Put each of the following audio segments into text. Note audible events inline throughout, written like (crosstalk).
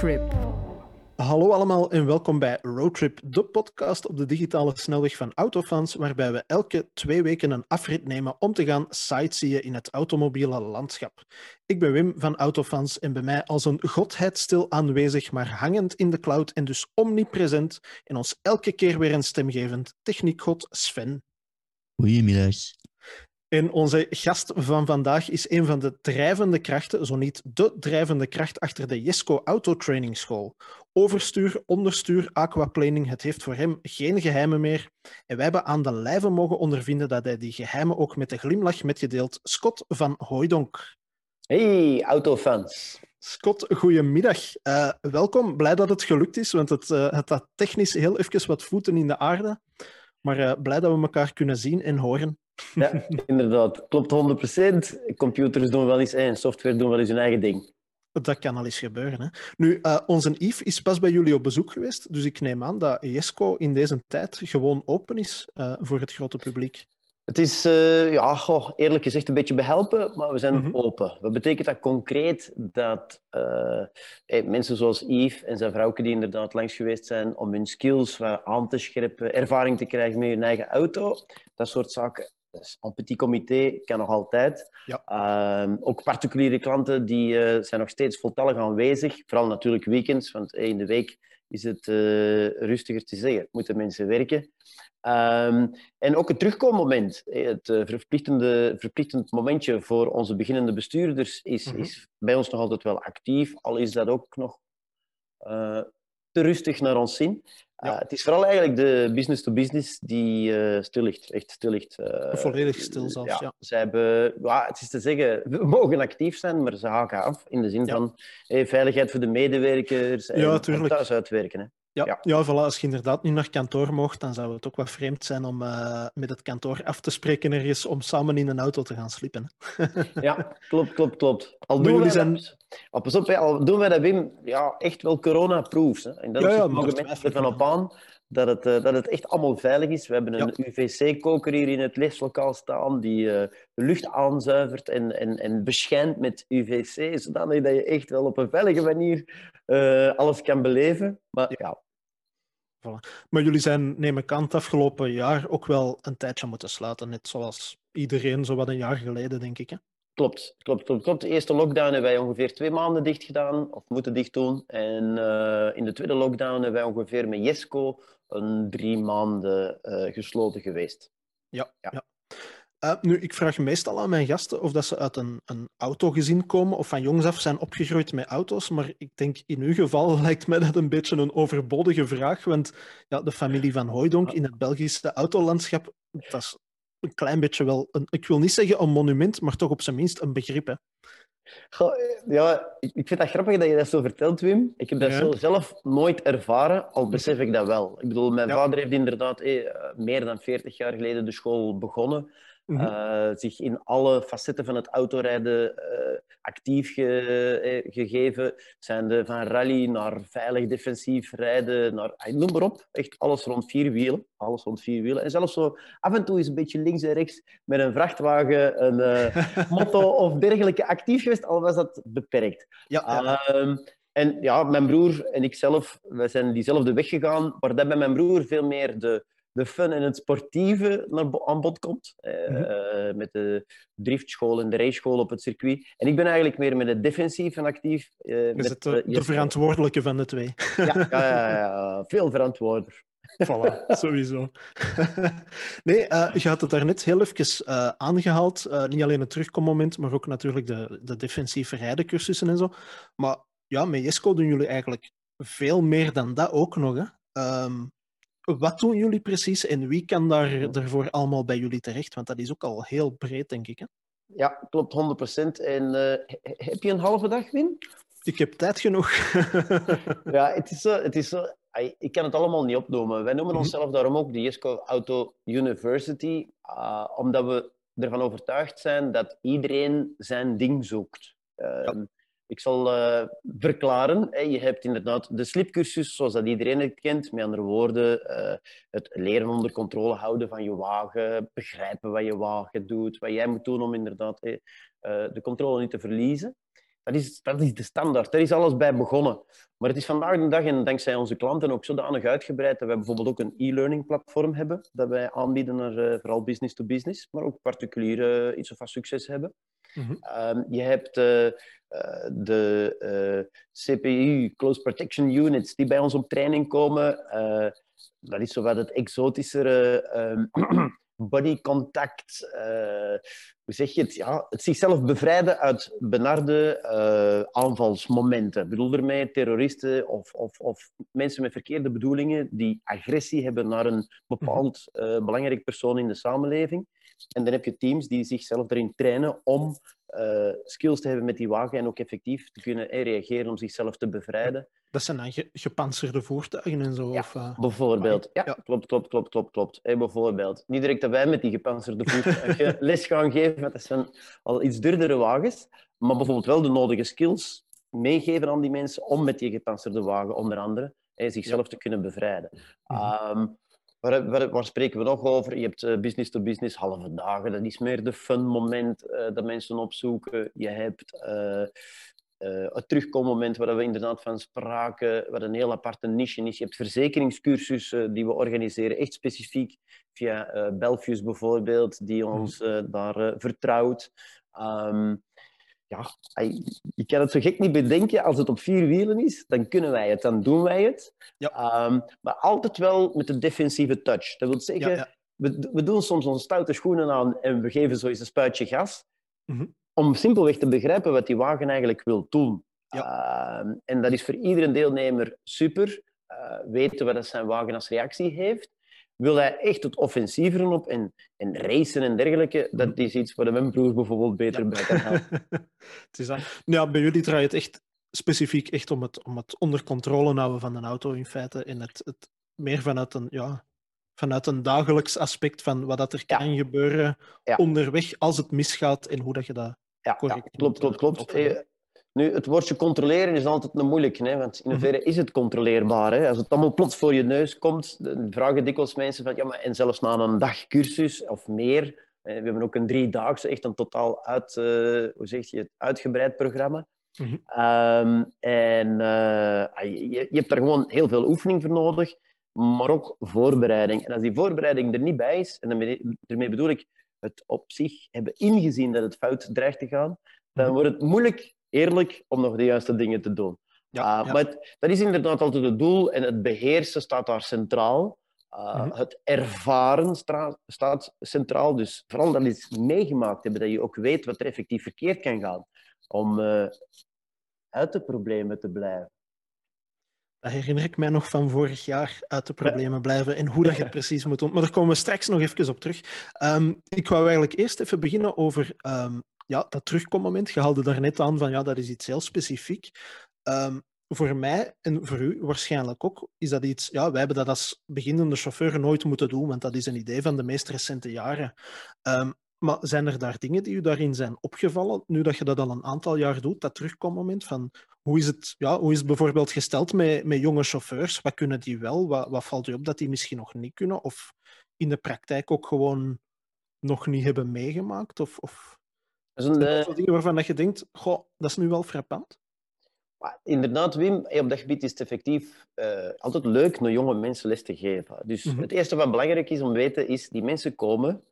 Roadtrip. Hallo allemaal en welkom bij Roadtrip, de podcast op de digitale snelweg van Autofans, waarbij we elke twee weken een afrit nemen om te gaan sightseeën in het automobiele landschap. Ik ben Wim van Autofans en bij mij als een godheid stil aanwezig, maar hangend in de cloud en dus omnipresent en ons elke keer weer een stemgevend techniekgod Sven. Goedemiddag. En onze gast van vandaag is een van de drijvende krachten, zo niet de drijvende kracht achter de Jesco Autotraining School. Overstuur, onderstuur, aquaplaning, het heeft voor hem geen geheimen meer. En wij hebben aan de lijve mogen ondervinden dat hij die geheimen ook met de glimlach metgedeeld. Scott van Hooidonk. Hey, autofans. Scott, goedemiddag. Uh, welkom. Blij dat het gelukt is, want het, uh, het had technisch heel even wat voeten in de aarde. Maar uh, blij dat we elkaar kunnen zien en horen. Ja, inderdaad. Klopt 100%. Computers doen wel eens en software doen wel eens hun eigen ding. Dat kan al eens gebeuren. Hè? Nu, uh, onze Yves is pas bij jullie op bezoek geweest, dus ik neem aan dat Jesco in deze tijd gewoon open is uh, voor het grote publiek. Het is, uh, ja, goh, eerlijk gezegd, een beetje behelpen, maar we zijn mm -hmm. open. Wat betekent dat concreet? Dat hey, mensen zoals Yves en zijn vrouwke die inderdaad langs geweest zijn om hun skills aan te scherpen, ervaring te krijgen met hun eigen auto, dat soort zaken, dus een petit comité kan nog altijd. Ja. Uh, ook particuliere klanten die, uh, zijn nog steeds voltallig aanwezig. Vooral natuurlijk weekends, want hey, in de week is het uh, rustiger te zeggen. Moeten mensen werken. Um, en ook het terugkoommoment, het verplichtende, verplichtend momentje voor onze beginnende bestuurders, is, mm -hmm. is bij ons nog altijd wel actief. Al is dat ook nog te rustig naar ons zin. Ja. Uh, het is vooral eigenlijk de business-to-business die uh, stil ligt. Echt stil ligt. Uh, Volledig stil zelfs, ja. ja. Ze hebben, ja, het is te zeggen, (laughs) we mogen actief zijn, maar ze haken af. In de zin ja. van hey, veiligheid voor de medewerkers en, ja, en thuis uitwerken. Hè. Ja, ja. ja voilà. als je inderdaad niet naar kantoor mocht, dan zou het ook wat vreemd zijn om met het kantoor af te spreken ergens om samen in een auto te gaan slippen. ja, klopt, klopt, klopt. Al doen, wij zijn... oh, pas op, hè, al doen wij dat, Wim, ja, echt wel corona-proof. En dat ja, ja, mogen mensen ervan op aan dat het, uh, dat het echt allemaal veilig is. We hebben een ja. UVC-koker hier in het leslokaal staan die uh, de lucht aanzuivert en, en, en beschijnt met UVC, zodanig dat je echt wel op een veilige manier uh, alles kan beleven. Maar ja. Voilà. Maar jullie zijn, neem ik aan, het afgelopen jaar ook wel een tijdje moeten sluiten. Net zoals iedereen, zo wat een jaar geleden, denk ik. Hè? Klopt, klopt, klopt, klopt. De eerste lockdown hebben wij ongeveer twee maanden dicht gedaan, of moeten dicht doen. En uh, in de tweede lockdown hebben wij ongeveer met Jesco een drie maanden uh, gesloten geweest. Ja, ja. ja. Uh, nu, ik vraag meestal aan mijn gasten of dat ze uit een, een autogezin komen of van jongs af zijn opgegroeid met auto's, maar ik denk in uw geval (laughs) lijkt mij dat een beetje een overbodige vraag, want ja, de familie van Hooidonk in het Belgische autolandschap, dat is een klein beetje wel, een, ik wil niet zeggen een monument, maar toch op zijn minst een begrip. Hè? Goh, ja, ik vind dat grappig dat je dat zo vertelt, Wim. Ik heb dat ja. zo zelf nooit ervaren, al besef ik dat wel. Ik bedoel, mijn ja. vader heeft inderdaad eh, meer dan 40 jaar geleden de school begonnen. Mm-hmm. Uh, zich in alle facetten van het autorijden uh, actief ge, eh, gegeven. Zijnde van rally naar veilig defensief rijden, naar, noem maar op. Echt alles rond vier wielen. Alles rond vier wielen. En zelfs zo af en toe is een beetje links en rechts met een vrachtwagen, een (laughs) motto of dergelijke actief geweest, al was dat beperkt. Ja, ja. Uh, en ja, mijn broer en ik zelf, wij zijn diezelfde weg gegaan, maar dat bij mijn broer veel meer de de fun en het sportieve naar aan bod komt. Uh, mm-hmm. met de driftschool en de raceschool op het circuit. En ik ben eigenlijk meer met het defensief en actief. Uh, Is het de, de verantwoordelijke van de twee? Ja, ja, ja, ja veel verantwoorder. Voilà, sowieso. (laughs) nee, uh, je had het daarnet heel even uh, aangehaald. Uh, niet alleen het terugkommoment, maar ook natuurlijk de, de defensieve rijdencursussen en zo. Maar ja, met Jesco doen jullie eigenlijk veel meer dan dat ook nog. Hè? Um, wat doen jullie precies en wie kan daar, daarvoor allemaal bij jullie terecht? Want dat is ook al heel breed, denk ik. Hè? Ja, klopt 100%. En uh, heb je een halve dag, Win? Ik heb tijd genoeg. (laughs) ja, het is zo. Het is zo ik kan het allemaal niet opnoemen. Wij noemen onszelf daarom ook de Jesco Auto University, uh, omdat we ervan overtuigd zijn dat iedereen zijn ding zoekt. Uh, ja. Ik zal uh, verklaren. Je hebt inderdaad de slipcursus, zoals dat iedereen het kent. Met andere woorden, uh, het leren onder controle houden van je wagen, begrijpen wat je wagen doet, wat jij moet doen om inderdaad uh, de controle niet te verliezen. Dat is, dat is de standaard. Daar is alles bij begonnen. Maar het is vandaag de dag, en dankzij onze klanten ook zodanig uitgebreid, dat wij bijvoorbeeld ook een e-learning platform hebben, dat wij aanbieden naar uh, vooral business to business, maar ook particulieren iets of wat succes hebben. Mm je hebt uh, de CPU, Close Protection Units, die bij ons op training komen. dat is zowat het exotischere (clears throat) body contact, uh, hoe zeg je het? Ja, het zichzelf bevrijden uit benarde uh, aanvalsmomenten. Ik bedoel ermee terroristen of, of, of, mensen met verkeerde bedoelingen die agressie hebben naar een bepaald uh, belangrijk persoon in de samenleving. En dan heb je teams die zichzelf erin trainen om uh, skills te hebben met die wagen en ook effectief te kunnen reageren om zichzelf te bevrijden. Dat zijn dan ge gepantserde voertuigen en zo? Ja, of, uh... bijvoorbeeld. Ja, ja, klopt, klopt, klopt, klopt, klopt. Hey, bijvoorbeeld. Niet direct dat wij met die gepantserde voertuigen (laughs) les gaan geven, want dat zijn al iets duurdere wagens, maar bijvoorbeeld wel de nodige skills meegeven aan die mensen om met die gepantserde wagen, onder andere, hey, zichzelf te kunnen bevrijden. Mm -hmm. um, Waar, waar, waar, spreken we nog over? Je hebt uh, business to business, halve dagen. Dat is meer de fun moment uh, dat mensen opzoeken. Je hebt uh, het terugkommoment waar we inderdaad van spraken, wat een heel aparte niche is. Je hebt verzekeringscursussen die we organiseren, echt specifiek via Belfius bijvoorbeeld, die mhm. ons daar vertrouwt. Um, ja, je kan het zo gek niet bedenken. Als het op vier wielen is, dan kunnen wij het, dan doen wij het. Ja. Um, maar altijd wel met een defensieve touch. Dat wil zeggen, ja, ja. We, we doen soms onze stoute schoenen aan en we geven zo eens een spuitje gas. Mm -hmm. Om simpelweg te begrijpen wat die wagen eigenlijk wil doen. Uh, en dat is voor iedere deelnemer super. Uh, weten we dat zijn wagen als reactie heeft wil hij echt het offensieveren op en, en racen en dergelijke, dat is iets waar de broer bijvoorbeeld beter bij kan helpen. (laughs) het is dan... Ja, bij jullie draait het echt specifiek echt om het, om het onder controle houden van een auto in feite en het, het meer vanuit een, ja, vanuit een dagelijks aspect van wat dat er ja. kan gebeuren ja. onderweg als het misgaat en hoe dat je dat ja, correct klopt, klopt, klopt. Nu, het woordje controleren is altijd een moeilijk, hè? want in hoeverre mhm. is het controleerbaar? Hè? Als het allemaal plots voor je neus komt, dan vragen dikwijls mensen van, ja, maar en zelfs na een dag cursus of meer, we hebben ook een driedaagse, echt een totaal uit, uh, hoe zeg je, het, uitgebreid programma. Mm -hmm. um, en uh, je, je, hebt daar gewoon heel veel oefening voor nodig, maar ook voorbereiding. En als die voorbereiding er niet bij is, en daarmee bedoel ik het op zich hebben ingezien dat het fout dreigt te gaan, dan mhm. wordt het moeilijk eerlijk om nog de juiste dingen te doen. Ja, uh, Maar het, dat is inderdaad altijd het doel en het beheersen staat daar centraal. Uh, mm -hmm. Het ervaren staat centraal. Dus vooral dat iets meegemaakt hebben, dat je ook weet wat er effectief verkeerd kan gaan. Om uh, uit de problemen te blijven. Dat herinner ik mij nog van vorig jaar, uit de problemen blijven en hoe dat je het (laughs) precies moet doen. Maar daar komen we straks nog even op terug. Um, ik wou eigenlijk eerst even beginnen over um, ja, dat terugkommoment, je haalde daar net aan van ja, dat is iets heel specifiek. Um, voor mij en voor u waarschijnlijk ook, is dat iets, ja, wij hebben dat als beginnende chauffeur nooit moeten doen, want dat is een idee van de meest recente jaren. Um, maar zijn er daar dingen die u daarin zijn opgevallen, nu dat je dat al een aantal jaar doet, dat terugkommoment van hoe is het, ja, hoe is het bijvoorbeeld gesteld met, met jonge chauffeurs? Wat kunnen die wel? Wat, wat valt u op dat die misschien nog niet kunnen? Of in de praktijk ook gewoon nog niet hebben meegemaakt? Of, of dat zijn uh... dingen waarvan dat je denkt, goh, dat is nu wel frappant. Maar inderdaad, Wim, op dat gebied is het effectief uh, altijd leuk naar jonge mensen les te geven. Dus mm -hmm. het eerste wat belangrijk is om te weten, is die mensen komen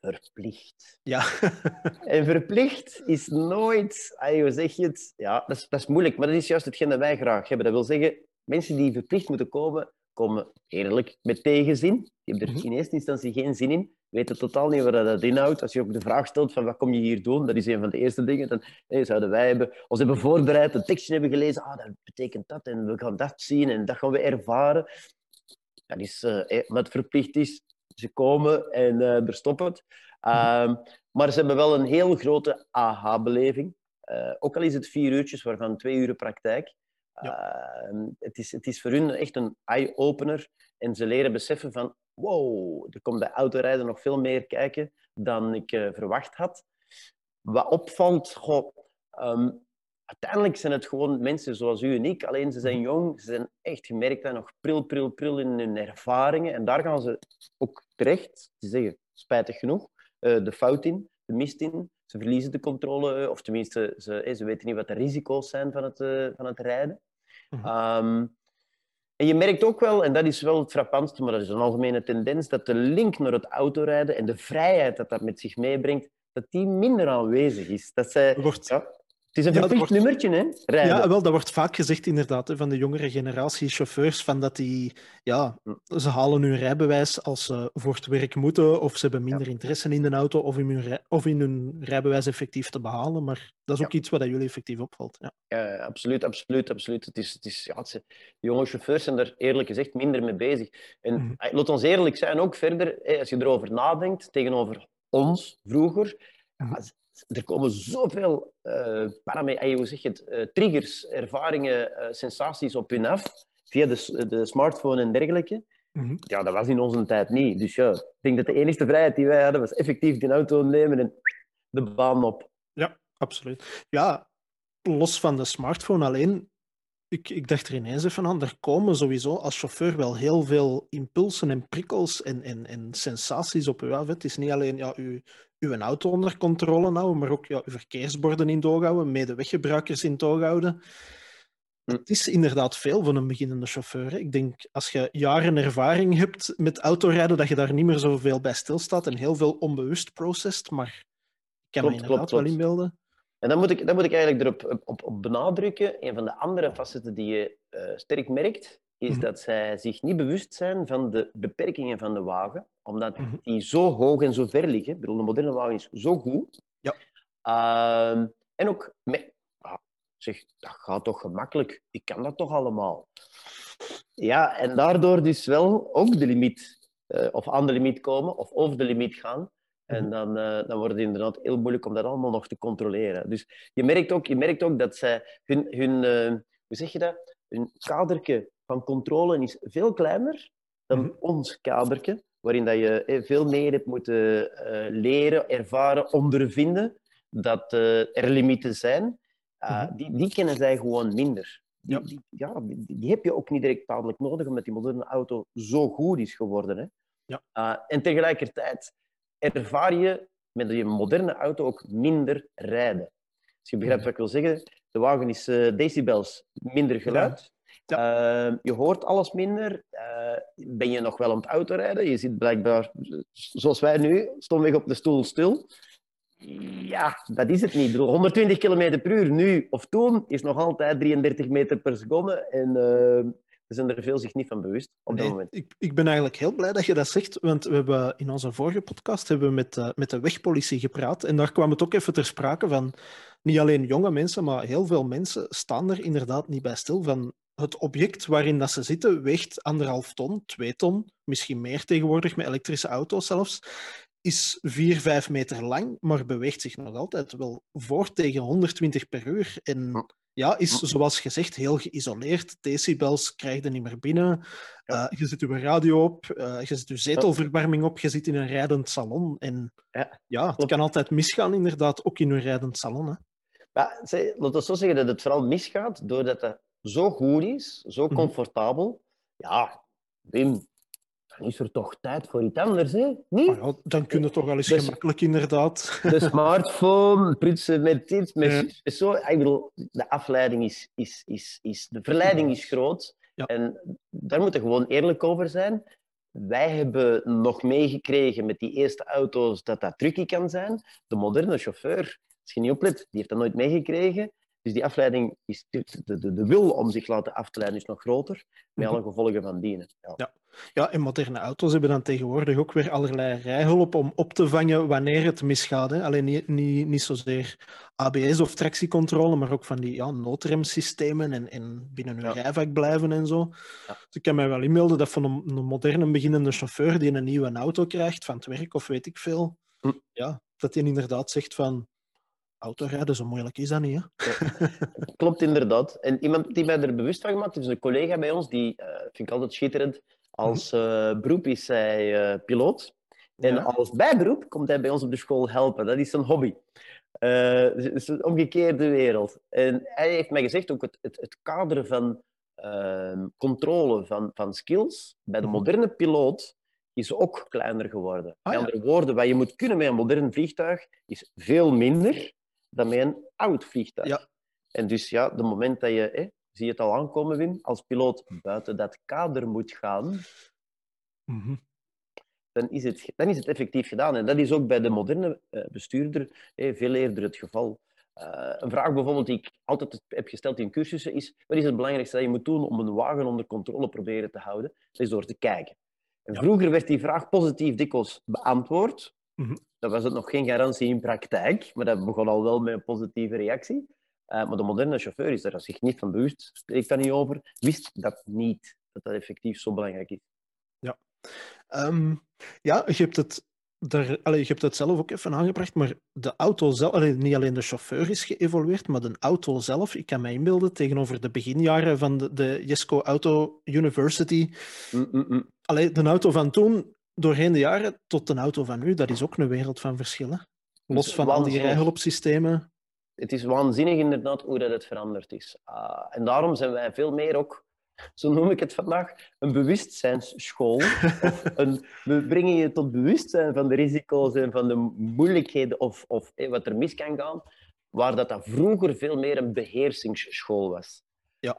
verplicht. Ja. (laughs) en verplicht is nooit, hoe zeg je het? Ja, dat is, dat is moeilijk, maar dat is juist hetgeen dat wij graag hebben. Dat wil zeggen, mensen die verplicht moeten komen, komen eerlijk met tegenzin. Die hebben er mhm. in eerste instantie geen zin in weten totaal niet wat dat inhoudt. Als je ook de vraag stelt van wat kom je hier doen, dat is een van de eerste dingen. Dan hey, zouden wij hebben, ons hebben voorbereid, een tekstje hebben gelezen. Ah, dat betekent dat en we gaan dat zien en dat gaan we ervaren. Dat is uh, wat verplicht is. Ze komen en uh, er stopt het. Uh, maar ze hebben wel een heel grote aha-beleving. Ook al is het vier uurtjes, waarvan twee uur praktijk. Ja. Uh, het, is, het is voor hun echt een eye-opener. En ze leren beseffen van, wow, er komt bij autorijden nog veel meer kijken dan ik uh, verwacht had. Wat opvalt, goh, um, uiteindelijk zijn het gewoon mensen zoals u en ik, alleen ze zijn mhm. jong, ze zijn echt gemerkt en nog pril, pril, pril in hun ervaringen. En daar gaan ze ook terecht, ze zeggen, spijtig genoeg, uh, de fout in, de mist in. Ze verliezen de controle, of tenminste, ze, ze weten niet wat de risico's zijn van het, van het rijden. Mhm. Ehm, en je merkt ook wel, en dat is wel het frappantste, maar dat is een algemene tendens, dat de link naar het autorijden en de vrijheid dat dat met zich meebrengt, dat die minder aanwezig is. Dat zij, ja, het is een verplicht nummertje, hè? Rijden. Ja, wel, dat wordt vaak gezegd inderdaad hè, van de jongere generatie chauffeurs, van dat die, ja, ze halen hun rijbewijs als ze voor het werk moeten, of ze hebben minder interesse in de auto, of in hun, of in hun rijbewijs effectief te behalen. Maar dat is ook iets wat jullie effectief opvalt. Ja, ja absoluut, absoluut, absoluut. Het is, het is, ja, het jonge chauffeurs zijn er eerlijk gezegd minder mee bezig. En mm laat ons eerlijk zijn, ook verder, als je erover nadenkt, tegenover ons vroeger, mhm er komen zoveel uh, hoe zeg je het, uh, triggers, ervaringen, uh, sensaties op hun af via de, de smartphone en dergelijke. Mm Ja, dat was in onze tijd niet. Dus ja, ik denk dat de enige vrijheid die wij hadden was effectief die auto nemen en de baan op. Ja, absoluut. Ja, los van de smartphone alleen, ik, ik dacht er ineens even aan, er komen sowieso als chauffeur wel heel veel impulsen en prikkels en, en, en sensaties op u af. Het is niet alleen ja, uw, uw auto onder controle houden, maar ook ja, uw verkeersborden in toog houden, medeweggebruikers in toog houden. Hm. Het is inderdaad veel van een beginnende chauffeur. Ik denk, als je jaren ervaring hebt met autorijden, dat je daar niet meer zoveel bij stilstaat en heel veel onbewust processed, maar ik kan klopt, me inderdaad klopt, wel inbeelden. En dan moet ik, dan moet ik eigenlijk erop op, op benadrukken. Een van de andere facetten die je uh, sterk merkt, is mhm. dat zij zich niet bewust zijn van de beperkingen van de wagen, omdat mhm. die zo hoog en zo ver liggen. Ik bedoel, de moderne wagen is zo goed. Ja. Uh, en ook, met, ah, zeg, dat gaat toch gemakkelijk? Ik kan dat toch allemaal? Ja, en daardoor dus wel ook de limiet, uh, of aan de limiet komen, of over de limiet gaan. En mhm. dan, uh, dan wordt het inderdaad heel moeilijk om dat allemaal nog te controleren. Dus je merkt ook, je merkt ook dat zij hun, hun uh, hoe zeg je dat? Hun kaderke van controle is veel kleiner dan mm -hmm. ons kaderke, waarin dat je eh, veel meer hebt moeten uh, leren, ervaren, ondervinden dat er limieten zijn. Mm -hmm. die, die kennen zij gewoon minder. Die, ja. Die, ja, die, die, heb je ook niet direct dadelijk nodig, omdat die moderne auto zo goed is geworden. Hè? Ja. en tegelijkertijd ervaar je met je moderne auto ook minder rijden. Als je begrijpt wat ik wil zeggen, de wagen is uh, decibels minder geluid. Ja. Uh, je hoort alles minder. Uh, ben je nog wel aan het autorijden? Je zit blijkbaar, zoals wij nu, stomweg op de stoel stil. Ja, dat is het niet. 120 km per uur nu of toen is nog altijd 33 meter per seconde. En uh, zijn er veel zich niet van bewust op dat moment. Ik, ik ben eigenlijk heel blij dat je dat zegt, want we hebben in onze vorige podcast hebben we met, uh, met de wegpolitie gepraat en daar kwam het ook even ter sprake van niet alleen jonge mensen, maar heel veel mensen staan er inderdaad niet bij stil van het object waarin dat ze zitten weegt anderhalf ton, twee ton, misschien meer tegenwoordig met elektrische auto's zelfs, is 4, 5 meter lang, maar beweegt zich nog altijd wel voor tegen 120 per uur. En ja, is zoals gezegd heel geïsoleerd. Decibels krijg je niet meer binnen. Uh, je zet je radio op, uh, je zet je zetelverwarming op, je zit in een rijdend salon. En ja, ja het kan altijd misgaan, inderdaad, ook in een rijdend salon. Hè. Ja, laat ons zo zeggen dat het vooral misgaat doordat het zo goed is, zo mhm. comfortabel. Ja, Wim, is er toch tijd voor iets anders, hè? Niet? Ja, dan kun je toch wel eens dus, gemakkelijk, inderdaad. De smartphone, (laughs) prutsen met dit, met zo. Ik bedoel, de afleiding is, is, is, is de verleiding is groot. Ja. En daar moeten we gewoon eerlijk over zijn. Wij hebben nog meegekregen met die eerste auto's dat dat tricky kan zijn. De moderne chauffeur, als je niet oplet, die heeft dat nooit meegekregen. Dus die afleiding is, de, de, de wil om zich laten af te leiden is nog groter, met alle mhm. gevolgen van dienen. Ja. ja. Ja. en moderne auto's hebben dan tegenwoordig ook weer allerlei rijhulp om op te vangen wanneer het misgaat. Hè. Alleen niet, niet, niet zozeer ABS of tractiecontrole, maar ook van die ja, noodremsystemen en, en binnen hun rijvak blijven en zo. Ja. Dus ik kan mij wel inmelden dat van een, een, moderne beginnende chauffeur die een nieuwe auto krijgt van het werk of weet ik veel, hm. ja, dat hij inderdaad zegt van autorijden, zo moeilijk is dat niet. Hè? Klopt inderdaad. En iemand die mij er bewust van gemaakt heeft, is een collega bij ons, die uh, vind ik altijd schitterend. Als uh, beroep is hij uh, piloot. En als bijberoep komt hij bij ons op de school helpen. Dat is zijn hobby. dus het is een omgekeerde wereld. En hij heeft mij gezegd ook het, het, het kader van ehm, controle van, van skills bij de mhm. moderne piloot is ook kleiner geworden. Ah, met andere woorden, wat je moet kunnen met een modern vliegtuig is veel minder dan met een oud vliegtuig. Ja. En dus ja, de moment dat je, hè, zie je het al aankomen, Wim, als piloot buiten dat kader moet gaan, mhm. dan, is het, dan is het effectief gedaan. En dat is ook bij de moderne eh, bestuurder veel eerder het geval. Uh, een vraag bijvoorbeeld die ik altijd heb gesteld in cursussen is: wat is het belangrijkste dat je moet doen om een wagen onder controle proberen te houden? Dat is door te kijken. En vroeger werd die vraag positief dikwijls beantwoord. Mm Dan was het nog geen garantie in praktijk, maar dat begon al wel met een positieve reactie. Uh, maar de moderne chauffeur is daar zich niet van bewust, spreekt daar niet over, wist dat niet, dat dat effectief zo belangrijk is. Ja, um, ja je hebt het daar, allee, je hebt het zelf ook even aangebracht, maar de auto zelf, allee, niet alleen de chauffeur is geëvolueerd, maar de auto zelf, ik kan me inbeelden, tegenover de beginjaren van de, de Jesco Auto University. Mm, mm, mm. Allee, de auto van toen, doorheen de jaren, tot de auto van nu, dat is ook een wereld van verschillen. Los van al die rijhulpsystemen. Het is waanzinnig inderdaad hoe dat het veranderd is. Uh, en daarom zijn wij veel meer ook zo noem ik het vandaag, een bewustzijnsschool. (laughs) een, we brengen je tot bewustzijn van de risico's en van de moeilijkheden of, of wat er mis kan gaan, waar dat, dat vroeger veel meer een beheersingsschool was. Ja.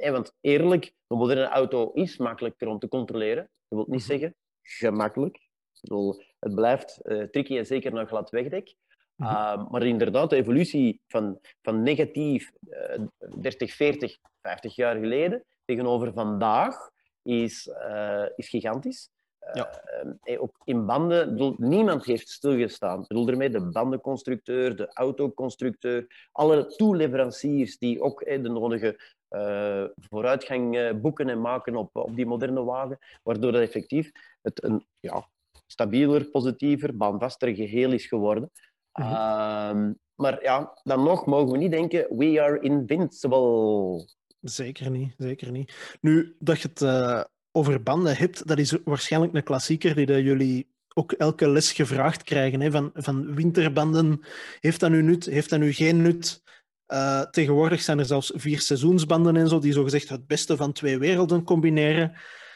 Uh, want eerlijk, een moderne auto is makkelijker om te controleren. Dat wil niet mhm. zeggen gemakkelijk. Ik bedoel, het blijft uh, tricky en zeker nog glad wegdek. Uh, maar inderdaad, de evolutie van, van negatief uh, 30, 40, 50 jaar geleden tegenover vandaag is, uh, is gigantisch. Ja. Uh, ook in banden, bedoel, niemand heeft stilgestaan. Ik bedoel ermee de bandenconstructeur, de autoconstructeur, alle toeleveranciers die ook de nodige uh, vooruitgang boeken en maken op, op die moderne wagen, waardoor dat effectief het een ja, stabieler, positiever, baanvaster geheel is geworden. Mm -hmm. maar ja, dan nog mogen we niet denken, we are invincible. Zeker niet, zeker niet. Nu, dat je het over banden hebt, dat is waarschijnlijk een klassieker die dat jullie ook elke les gevraagd krijgen. Hè? Van, van winterbanden, heeft dat nu nut, heeft dat nu geen nut? Uh, tegenwoordig zijn er zelfs vier seizoensbanden en zo, die zogezegd het beste van twee werelden combineren.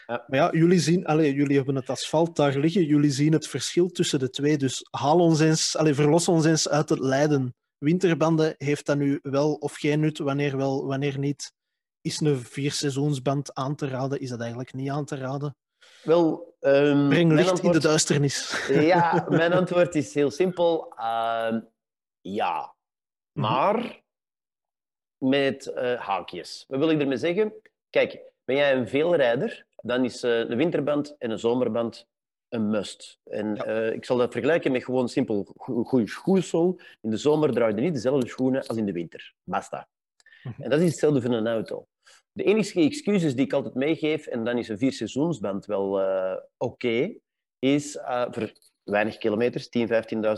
Ja. Maar ja, jullie zien, allez, jullie hebben het asfalt daar liggen, jullie zien het verschil tussen de twee. Dus haal ons eens, allez, verlos ons eens uit het lijden. Winterbanden, heeft dat nu wel of geen nut, wanneer wel, wanneer niet? Is een vierseizoensband aan te raden? Is dat eigenlijk niet aan te raden? Wel, um, Breng licht in de duisternis. (laughs) Ja, (laughs) mijn antwoord is heel simpel. Uh, ja. Maar met uh, haakjes. Wat wil ik ermee zeggen? Kijk, ben jij een veelrijder, dan is uh, een winterband en een zomerband een must. En uh, ik zal dat vergelijken met gewoon simpel goede schoensel. In de zomer draai je niet dezelfde schoenen als in de winter. Basta. Mhm. En dat is hetzelfde voor een auto. De enige excuses die ik altijd meegeef, en dan is een vierseizoensband wel uh, oké, okay, is uh, voor weinig kilometers, 10.000,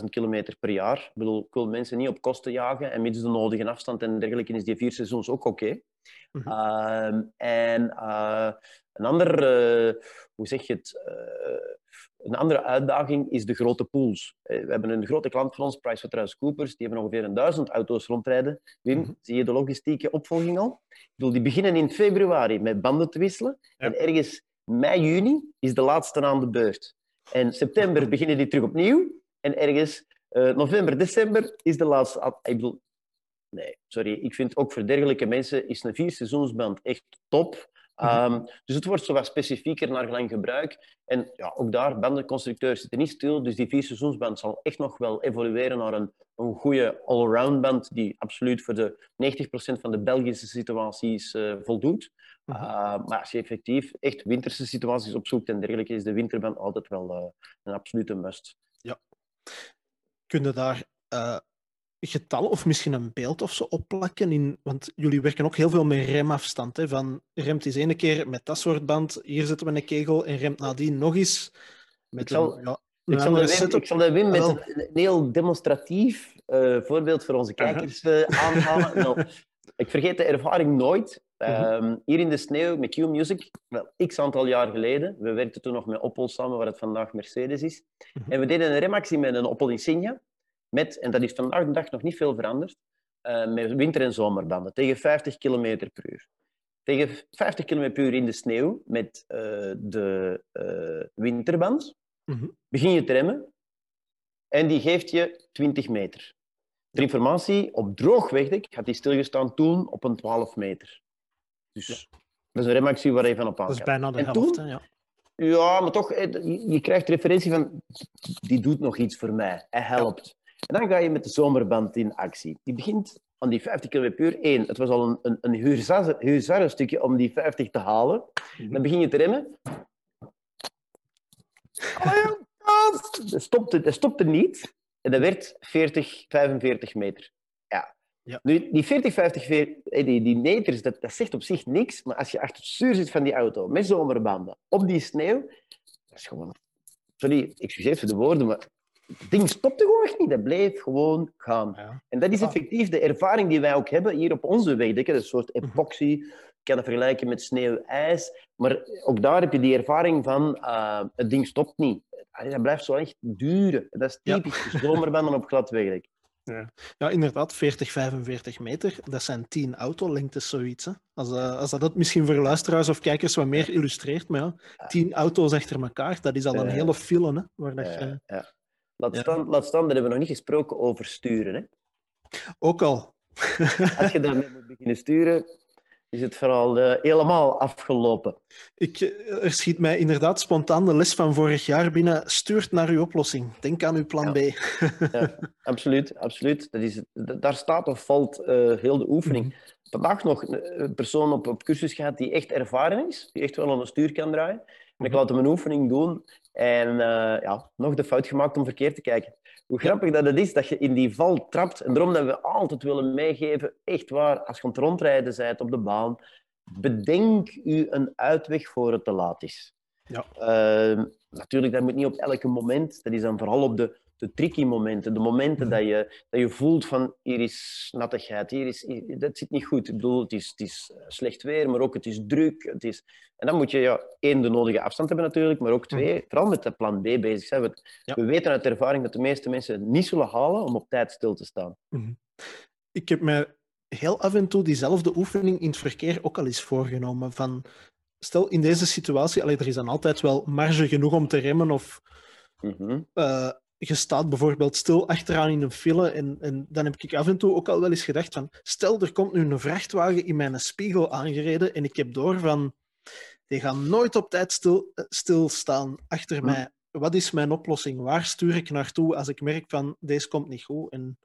15.000 kilometer per jaar. Ik bedoel, ik wil mensen niet op kosten jagen en mits de nodige afstand en dergelijke is die vier seizoens ook oké. Okay. Mm -hmm. uh, en uh, een ander, hoe zeg je het, een andere uitdaging is de grote pools. Eh, we hebben een grote klant van ons, PricewaterhouseCoopers, die hebben ongeveer een duizend auto's rondrijden. Wim, mhm. zie je de logistieke opvolging al? Ik bedoel, die beginnen in februari met banden te wisselen. En ergens mei, juni is de laatste aan de beurt. En september beginnen die terug opnieuw. En ergens uh, november, december is de laatste... Ik bedoel, nee, sorry. Ik vind ook voor dergelijke mensen is een vier seizoensband echt top. Um, dus het wordt zo wat specifieker naar gelang gebruik. En ja, ook daar, bandenconstructeurs zitten niet stil. Dus die vierseizoensband zal echt nog wel evolueren naar een, een goede all-around band die absoluut voor de 90% van de Belgische situaties uh, voldoet. Uh, maar als je effectief echt winterse situaties opzoekt en dergelijke, is de winterband altijd wel uh, een absolute must. Ja. Kun je daar getal of misschien een beeld of zo opplakken? In, want jullie werken ook heel veel met remafstand. Hè? Van remt eens ene keer met dat soort band, hier zetten we een kegel en remt nadien nog eens. Met ik, zal, een, ja, ik, zal Wim, ik zal dat Wim met een, heel demonstratief uh, voorbeeld voor onze kijkers uh, aanhalen. (laughs) nou, ik vergeet de ervaring nooit. Uh, hier in de sneeuw met Q-Music, wel, x aantal jaar geleden. We werkten toen nog met Opel samen, waar het vandaag Mercedes is. Mhm. En we deden een remactie met een Opel Insignia met, en dat is vandaag de dag nog niet veel veranderd, uh, met winter- en zomerbanden tegen 50 km per uur. tegen 50 km per uur in de sneeuw met uh, de uh, winterband, Mhm. begin je te remmen en die geeft je 20 meter. Ter informatie, op droog wegdek had die stilgestaan toen op een 12 meter. Dus dat is een remactie waar je van op aan Dat is bijna de En helft, toen? hè, ja. Ja, maar toch, eh, je, je krijgt referentie van, die doet nog iets voor mij, hij helpt. En dan ga je met de zomerband in actie. Die begint aan die 50 km per het was al een, een, een huzarenstukje om die 50 te halen. Mhm. Dan begin je te remmen. Dat stopte, dat stopte niet. En dat werd 40, 45 meter. Ja. Ja. Nu, die 40, 50, 40, eh, die, die meters, dat, dat zegt op zich niks. Maar als je achter het stuur zit van die auto, met zomerbanden, op die sneeuw, dat is gewoon... Sorry, excuseer voor de woorden, maar het ding stopte gewoon echt niet. Dat bleef gewoon gaan. Ja. En dat is effectief de ervaring die wij ook hebben hier op onze wegdekken. Een soort Mhm. epoxy. Ik kan het vergelijken met sneeuw-ijs. Maar ook daar heb je die ervaring van eh, het ding stopt niet. Dat blijft zo echt duren. Dat is Ja. typisch de zomerbanden op glad wegdek. Ja, inderdaad, 40, 45 meter. Dat zijn 10 autolengtes, zoiets. Hè? Als, eh, als dat misschien voor luisteraars of kijkers wat meer illustreert, maar ja, 10 auto's achter elkaar, dat is al een Ja. hele file. Hè, waar dat je, ja. Laat, Ja. Staan, laat staan, dat hebben we nog niet gesproken over sturen. Hè. Ook al. Als je daarmee moet beginnen sturen, is het vooral eh, helemaal afgelopen. Ik, eh, er schiet mij inderdaad spontaan de les van vorig jaar binnen. Stuurt naar uw oplossing. Denk aan uw plan Ja. B. (laughs) Absoluut, absoluut. Dat is, daar staat of valt eh, heel de oefening. Mhm. Vandaag nog een persoon op, op cursus gehad die echt ervaren is, die echt wel aan een stuur kan draaien. En ik Mhm. laat hem een oefening doen en eh, ja, nog de fout gemaakt om verkeerd te kijken. Hoe grappig dat het is dat je in die val trapt. En daarom dat we altijd willen meegeven, echt waar, als je aan het rondrijden bent op de baan, bedenk u een uitweg voor het te laat is. Ja. Ehm, natuurlijk, dat moet niet op elke moment. Dat is dan vooral op de, de tricky momenten. De momenten Mhm. dat, je, dat je voelt van hier is nattigheid, hier is, hier- dat zit niet goed. Ik bedoel, het is, het is eh, slecht weer, maar ook het is druk. Het is... En dan moet je ja, één, de nodige afstand hebben natuurlijk, maar ook twee, vooral met de plan B bezig zijn. Ja. We weten uit ervaring dat de meeste mensen het niet zullen halen om op tijd stil te staan. Ik heb mij heel af en toe diezelfde oefening in het verkeer ook al eens voorgenomen. Van, stel, in deze situatie, allee, er is dan altijd wel marge genoeg om te remmen of Mhm. Eh, je staat bijvoorbeeld stil achteraan in een file en, en dan heb ik af en toe ook al wel eens gedacht van stel er komt nu een vrachtwagen in mijn spiegel aangereden en ik heb door van die gaan nooit op tijd stil, eh, stilstaan achter Hm. mij. Wat is mijn oplossing? Waar stuur ik naartoe als ik merk van deze komt niet goed? En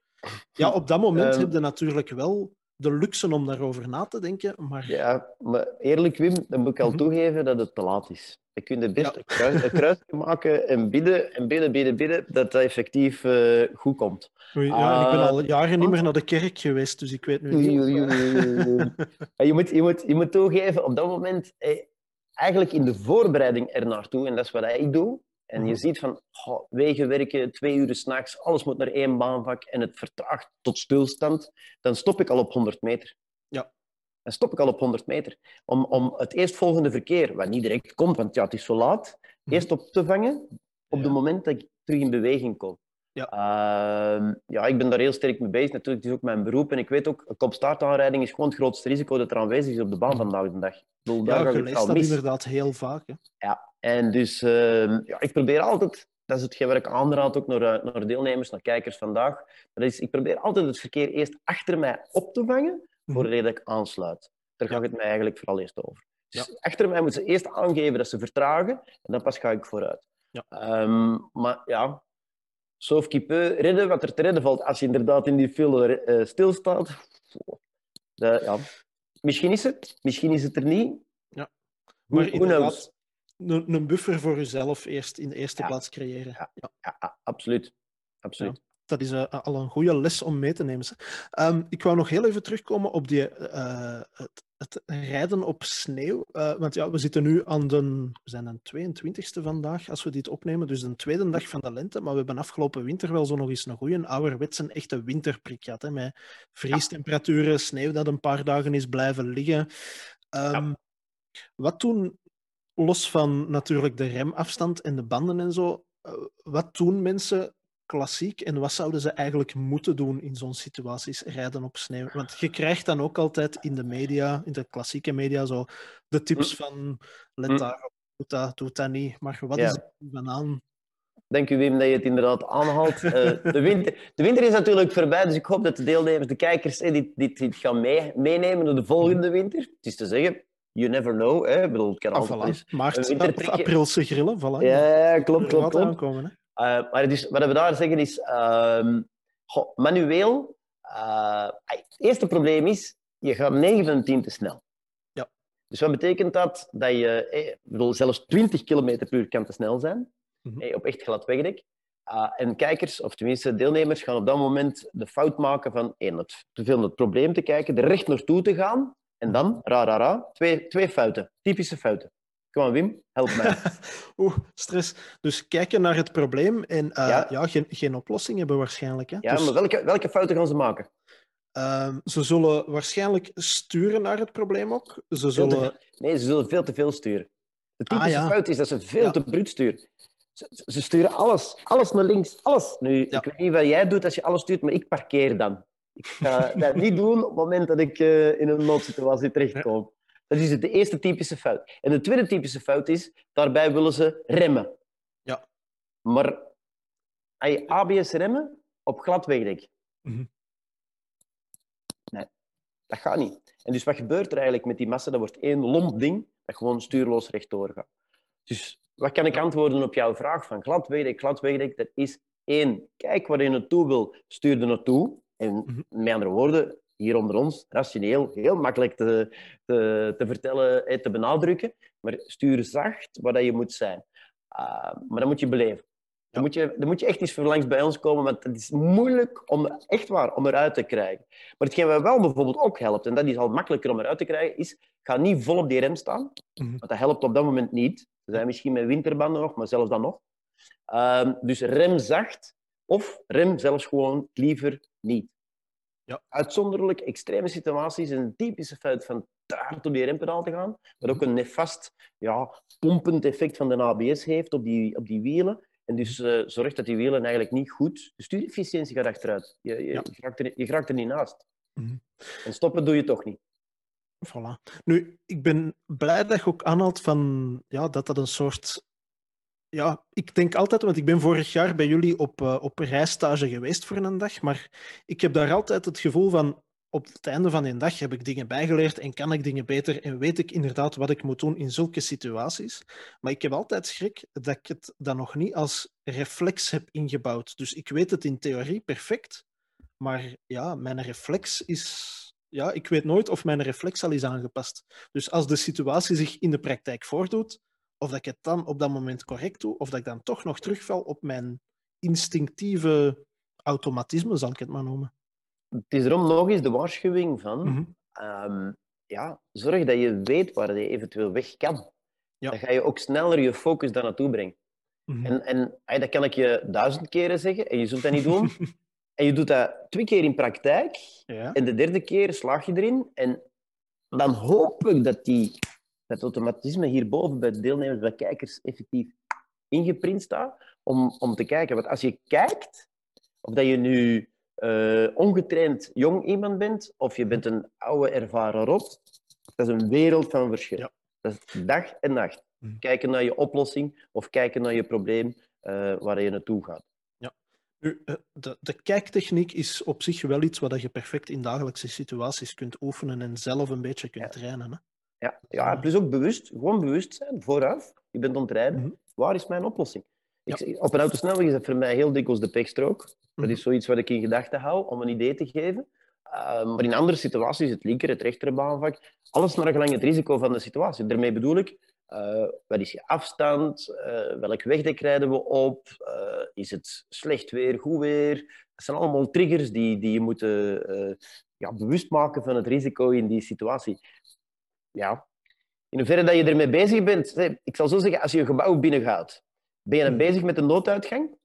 ja, op dat moment Ehm. heb je natuurlijk wel de luxe om daarover na te denken, maar Ja, maar eerlijk Wim, dan moet ik al Mhm. toegeven dat het te laat is. Je kunt het best Ja. een, kruis, een kruisje (laughs) maken en bidden en bidden, bidden, bidden, dat dat effectief eh, goed komt. Oei, ja, ik ben Ah, al jaren niet meer naar de kerk geweest, dus ik weet nu niet. oei, (laughs) je, moet, je, moet, je moet toegeven, op dat moment, eh, eigenlijk in de voorbereiding er naartoe, en dat is wat ik doe, en je Mhm. ziet van goh, wegen werken, twee uur s'nachts, alles moet naar één baanvak en het vertraagt tot stilstand, dan stop ik al op 100 meter. Ja. Dan stop ik al op 100 meter. Om, om het eerstvolgende verkeer, wat niet direct komt, want ja, het is zo laat, Mhm. eerst op te vangen op Ja. het moment dat ik terug in beweging kom. Ja. Ehm, ja, ik ben daar heel sterk mee bezig. Natuurlijk, het is ook mijn beroep. En ik weet ook, een kopstaartaanrijding is gewoon het grootste risico dat er aanwezig is op de baan vandaag de dag. Ik bedoel, ja, je het leest dat mis. inderdaad heel vaak. Hè. En dus, ehm, ja, ik probeer altijd, dat is hetgeen wat ik aanraad ook naar, eh, naar deelnemers, naar kijkers vandaag, dat is, ik probeer altijd het verkeer eerst achter mij op te vangen, Mhm. voordat ik aansluit. Daar Ja. gaat het mij eigenlijk vooral eerst over. Dus Ja. achter mij moeten ze eerst aangeven dat ze vertragen, en dan pas ga ik vooruit. Ja. Ehm, maar ja, sauf qui peut, redden wat er te redden valt. Als je inderdaad in die file eh, stilstaat, ja. misschien is het, misschien is het er niet. Ja. Maar who knows? inderdaad, een, een buffer voor jezelf eerst in de eerste Ja. plaats creëren. Ja. Ja, absoluut. absoluut. dat is eh, al een goede les om mee te nemen. Ehm, ik wou nog heel even terugkomen op die, eh, het, het rijden op sneeuw. Eh, want ja, we zitten nu aan de, we zijn aan 22e vandaag als we dit opnemen, dus de tweede dag van de lente. Maar we hebben afgelopen winter wel zo nog eens een goede ouderwetse echte winterprik gehad. Hè, met vriestemperaturen, sneeuw dat een paar dagen is blijven liggen. Ehm, Wat doen, los van natuurlijk de remafstand en de banden en zo, eh, wat doen mensen klassiek en wat zouden ze eigenlijk moeten doen in zo'n situaties, rijden op sneeuw? Want je krijgt dan ook altijd in de media, in de klassieke media, zo de tips hm. van let hm. daarop, doe dat, doe dat niet. Maar wat is er van aan? Dank u Wim dat je het inderdaad aanhaalt. Uh, de, winter, de winter is natuurlijk voorbij, dus ik hoop dat de deelnemers, de kijkers, dit, dit, dit gaan mee, meenemen naar de volgende winter. Het is te zeggen, you never know. Hè. Ik bedoel, het kan ah, altijd voilà. Maart, aprilse grillen, voilà. Ja, klopt, klopt, klopt. Aankomen, hè? Uh, maar dus, wat we daar zeggen is, goh, manueel, uh, het eerste probleem is, je gaat 9 van 10 te snel. Ja. Dus wat betekent dat? Dat je, eh, bedoel, zelfs 20 km per uur kan te snel zijn, mm -hmm. op echt glad wegdek. Uh, en kijkers, of tenminste deelnemers, gaan op dat moment de fout maken van één, te veel naar het probleem te kijken, er recht naartoe te gaan en dan, ra, ra, ra, twee, twee fouten. Typische fouten. Kom aan, Wim, help mij. (laughs) Oeh, stress. Dus kijken naar het probleem en uh, ja. ja. geen, geen oplossing hebben waarschijnlijk. Hè? Ja, dus... maar welke, welke fouten gaan ze maken? Uh, ze zullen waarschijnlijk sturen naar het probleem ook. Ze zullen... (laughs) Nee, ze zullen veel te veel sturen. De typische ah, ja. fout is dat ze veel ja. te bruut sturen. Ze, ze, sturen alles, alles naar links, alles. Nu, ik weet niet wat jij doet als je alles stuurt, maar ik parkeer dan. Ik ga dat niet doen op het moment dat ik uh, in een noodsituatie terechtkom. (laughs) Dat is de eerste typische fout. En de tweede typische fout is, daarbij willen ze remmen. Ja. Maar je ABS remmen op glad wegdek. Mm -hmm. Nee, dat gaat niet. En dus wat gebeurt er eigenlijk met die massa? Dat wordt één lomp ding dat gewoon stuurloos rechtdoor gaat. Dus wat kan ik antwoorden op jouw vraag van glad wegdek, glad wegdek? Dat is één, kijk waar je naartoe wil, stuur er naartoe. En mhm. met andere woorden, hier onder ons, rationeel, heel makkelijk te, te, te vertellen en te benadrukken. Maar stuur zacht waar je moet zijn. Uh, maar dat moet je beleven. Dan, moet je, dan moet je echt eens langs bij ons komen, want het is moeilijk om, echt waar, om eruit te krijgen. Maar hetgeen wat wel bijvoorbeeld ook helpt, en dat is al makkelijker om eruit te krijgen, is ga niet vol op die rem staan. Mm Want dat helpt op dat moment niet. Ze zijn misschien met winterbanden nog, maar zelfs dan nog. Uh, dus rem zacht, of rem zelfs gewoon liever niet. Ja. Uitzonderlijk extreme situaties is een typische fout van te hard op die rempedaal te gaan, wat ook een nefast ja, pompend effect van de ABS heeft op die, op die wielen. En dus uh, zorgt dat die wielen eigenlijk niet goed... De stuurefficiëntie gaat achteruit. Je, je, ja. je, raakt, er, je raakt er niet naast. Mm -hmm. En stoppen doe je toch niet. Voilà. Nu, ik ben blij dat je ook aanhaalt van, ja, dat dat een soort ja, ik denk altijd, want ik ben vorig jaar bij jullie op, uh, op rijstage geweest voor een dag, maar ik heb daar altijd het gevoel van, op het einde van een dag heb ik dingen bijgeleerd en kan ik dingen beter en weet ik inderdaad wat ik moet doen in zulke situaties. Maar ik heb altijd schrik dat ik het dan nog niet als reflex heb ingebouwd. Dus ik weet het in theorie perfect, maar ja, mijn reflex is... Ja, ik weet nooit of mijn reflex al is aangepast. Dus als de situatie zich in de praktijk voordoet, of dat ik het dan op dat moment correct doe, of dat ik dan toch nog terugval op mijn instinctieve automatisme, zal ik het maar noemen. Het is erom nog eens de waarschuwing van, mm -hmm. um, ja, zorg dat je weet waar je eventueel weg kan. Ja. Dan ga je ook sneller je focus daar naartoe brengen. Mm -hmm. En, en hey, dat kan ik je duizend keren zeggen, en je zult dat niet doen. (laughs) en je doet dat twee keer in praktijk, ja. en de derde keer slaag je erin. En dan hoop ik dat die dat automatisme hierboven bij de deelnemers, bij kijkers, effectief ingeprint staat. Om, om te kijken. Want als je kijkt, of dat je nu uh, ongetraind jong iemand bent, of je bent een oude ervaren rot, dat is een wereld van verschil. Ja. Dat is dag en nacht. Mm. Kijken naar je oplossing of kijken naar je probleem uh, waar je naartoe gaat. Ja. Nu, eh, de, de kijktechniek is op zich wel iets wat je perfect in dagelijkse situaties kunt oefenen en zelf een beetje kunt ja. trainen. Hè? Ja, ja, plus ook bewust, gewoon bewust zijn, vooraf. Je bent ontrijden. Mm -hmm. Waar is mijn oplossing? Ja. Op een autosnelweg is dat voor mij heel dikwijls de pechstrook. Mm -hmm. Dat is mhm. zoiets wat ik in gedachten hou om een idee te geven. Uh, maar in andere situaties, het linker, het rechterbaanvak, alles naar gelang het risico van de situatie. Daarmee bedoel ik, uh, wat is je afstand? Uh, welk wegdek rijden we op? is het slecht weer, goed weer? Dat zijn allemaal triggers die, die je moet ja, bewust maken van het risico in die situatie ja, in hoeverre dat je ermee bezig bent. Ik zal zo zeggen, als je een gebouw binnengaat, ben je dan hmm. bezig met een nooduitgang?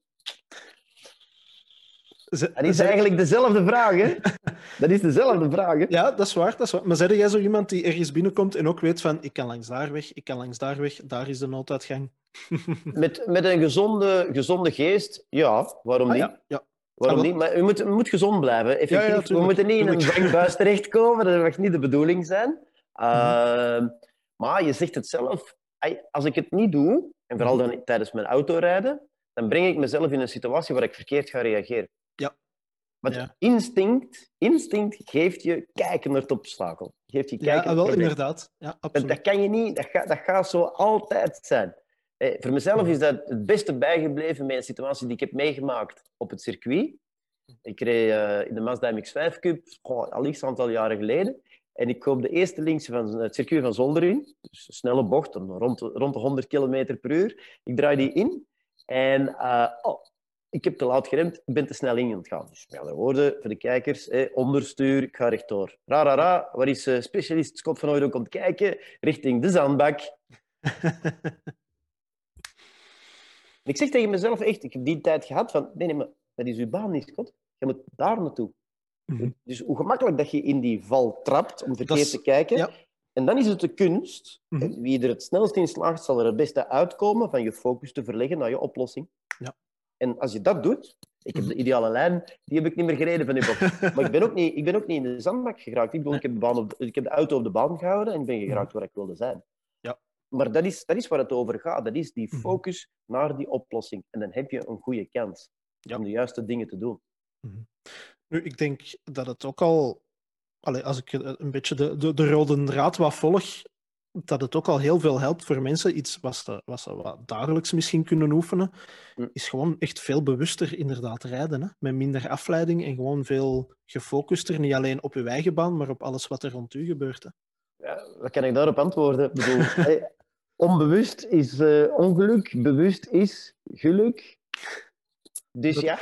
Dat is eigenlijk dezelfde vraag, hè? (laughs) dat is dezelfde vraag. Hè? Ja, dat is, waar, dat is waar. Maar zeg jij zo iemand die ergens binnenkomt en ook weet van ik kan langs daar weg, ik kan langs daar weg, daar is de nooduitgang? (laughs) met, met een gezonde, gezonde geest, ja, waarom Ah, niet? ja, ja. Waarom niet? Maar je moet, moet gezond blijven. Effectief. Ja, ja, we moeten niet in een dwangbuis terechtkomen. Dat mag niet de bedoeling zijn. Mhm. Ehm, maar je zegt het zelf. Als ik het niet doe, en vooral Mhm. dan tijdens mijn autorijden, dan breng ik mezelf in een situatie waar ik verkeerd ga reageren. Ja. Want Ja. instinct, instinct geeft je kijken naar het obstakel. Geeft je kijken Ja, wel, inderdaad. Ja, Dat, absoluut. dat kan je niet, dat gaat, dat gaat zo altijd zijn. Eh, voor mezelf is dat het beste bijgebleven met een situatie die ik heb meegemaakt op het circuit. Ik reed eh, in de Mazda MX-5 Cup, goh, al iets aantal jaren geleden. En ik koop de eerste links van het circuit van Zoldering. Dus een snelle bocht, rond, rond de 100 km per uur. Ik draai die in. En eh, oh, ik heb te laat geremd, ik ben te snel in aan het gaan. Dus met andere woorden, voor de kijkers, eh, onderstuur, ik ga rechtdoor. Ra, ra, ra, waar is eh, specialist Scott van Ooyen komt kijken? Richting de zandbak. (laughs) Ik zeg tegen mezelf echt, ik heb die tijd gehad van, nee, nee, maar dat is uw baan niet, Scott. Je moet daar naartoe. Mhm. Dus hoe gemakkelijk dat je in die val trapt om verkeerd is- te kijken. ja. En dan is het de kunst, Mhm. wie er het snelst in slaagt, zal er het beste uitkomen van je focus te verleggen naar je oplossing. Ja. En als je dat doet, ik heb Mhm. de ideale lijn, die heb ik niet meer gereden van bocht. (laughs) maar ik ben, ook niet, ik ben ook niet in de zandbak geraakt. Ik, bedoel, ik, heb de baan op, ik heb de auto op de baan gehouden en ik ben geraakt waar ik wilde zijn. Ja. Maar dat is, dat is waar het over gaat. Dat is die Mhm. focus naar die oplossing. En dan heb je een goede kans Ja. om de juiste dingen te doen. Nu, ik denk dat het ook al, allee, als ik een beetje de, de, de rode draad wat volg, dat het ook al heel veel helpt voor mensen. Iets wat ze, wat ze wat dagelijks misschien kunnen oefenen, is gewoon echt veel bewuster inderdaad rijden. Hè? Met minder afleiding en gewoon veel gefocuster. Niet alleen op uw eigen baan, maar op alles wat er rond u gebeurt. Hè? Ja, wat kan ik daarop antwoorden? Ik bedoel, (laughs) hey, onbewust is eh, ongeluk, bewust is geluk. Dus Dat- ja,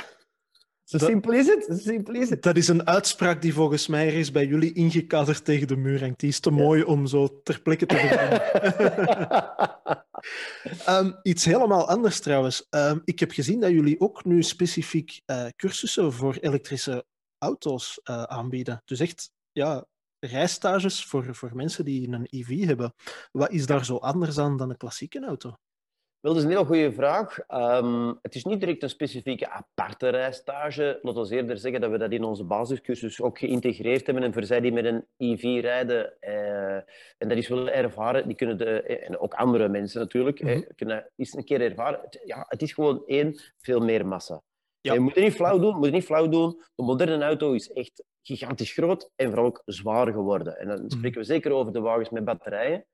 zo dat- simpel is het. Zo simpel is het. Dat is een uitspraak die volgens mij ergens bij jullie ingekaderd tegen de muur hangt. Die is te mooi om zo ter plekke te verzinnen. (laughs) Ehm, iets helemaal anders trouwens. Ehm, ik heb gezien dat jullie ook nu specifiek eh, cursussen voor elektrische auto's eh, aanbieden. Dus echt ja, rijstages voor, voor mensen die een EV hebben. Wat is daar zo anders aan dan een klassieke auto? Wel, dat is een heel goede vraag. Ehm, het is niet direct een specifieke aparte rijstage. Laten we eerder zeggen dat we dat in onze basiscursus ook geïntegreerd hebben. En voor zij die met een EV rijden eh, en dat is willen ervaren, die kunnen de, eh, en ook andere mensen natuurlijk, eh, Mhm. kunnen eens een keer ervaren. Het, ja, het is gewoon één, veel meer massa. Ja. Je moet het niet flauw doen, moet het niet flauw doen. De moderne auto is echt gigantisch groot en vooral ook zwaar geworden. En dan Mhm. spreken we zeker over de wagens met batterijen.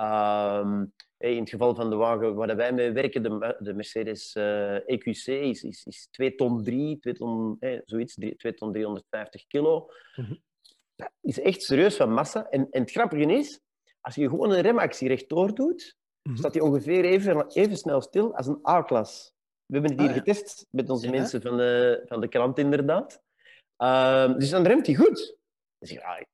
Ehm, in het geval van de wagen waar wij mee werken, de, de Mercedes eh, EQC, is, is, is 2 ton 3, 2 ton, eh, zoiets, 2 ton 350 kilo. Mhm. Dat is echt serieus van massa. En, en het grappige is, als je gewoon een remactie rechtdoor doet, Mhm. staat die ongeveer even, even snel stil als een A-klas. We hebben het hier Ah, ja. getest met onze Ja. mensen van de, van de krant, inderdaad. Ehm, dus dan remt hij goed. Dus ja,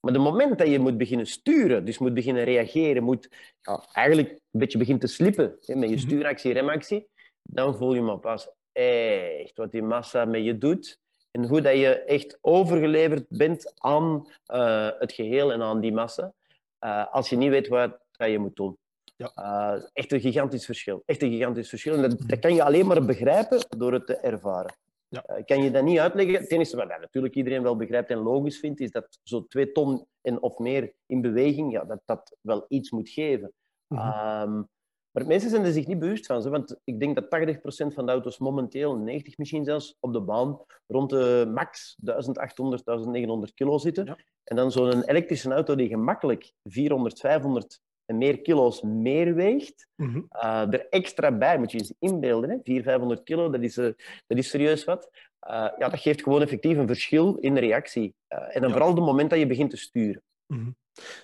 maar het moment dat je moet beginnen sturen, dus moet beginnen reageren, moet ja, eigenlijk een beetje begint te slippen hè, met je Mhm. stuuractie, remactie, dan voel je maar pas echt wat die massa met je doet. En hoe dat je echt overgeleverd bent aan eh, het geheel en aan die massa. eh, als je niet weet wat dat je moet doen. Ja. Eh, echt een gigantisch verschil. Echt een gigantisch verschil. En dat, dat kan je alleen maar begrijpen door het te ervaren. Ja. Eh, kan je dat niet uitleggen? Het enige wat dat natuurlijk iedereen wel begrijpt en logisch vindt, is dat zo twee ton en of meer in beweging, ja, dat dat wel iets moet geven. Mhm. Ehm, maar mensen zijn er zich niet bewust van. Zo, want ik denk dat 80% van de auto's momenteel, 90 misschien zelfs, op de baan rond de max 1800, 1900 kilo zitten. Ja. En dan zo'n elektrische auto die gemakkelijk 400, 500 en meer kilo's meer weegt, Mhm. eh, er extra bij moet je eens inbeelden. Hè? 400, 500 kilo, dat is, eh, dat is serieus wat. Eh, ja, dat geeft gewoon effectief een verschil in de reactie. En dan Ja. vooral op het moment dat je begint te sturen. Mhm.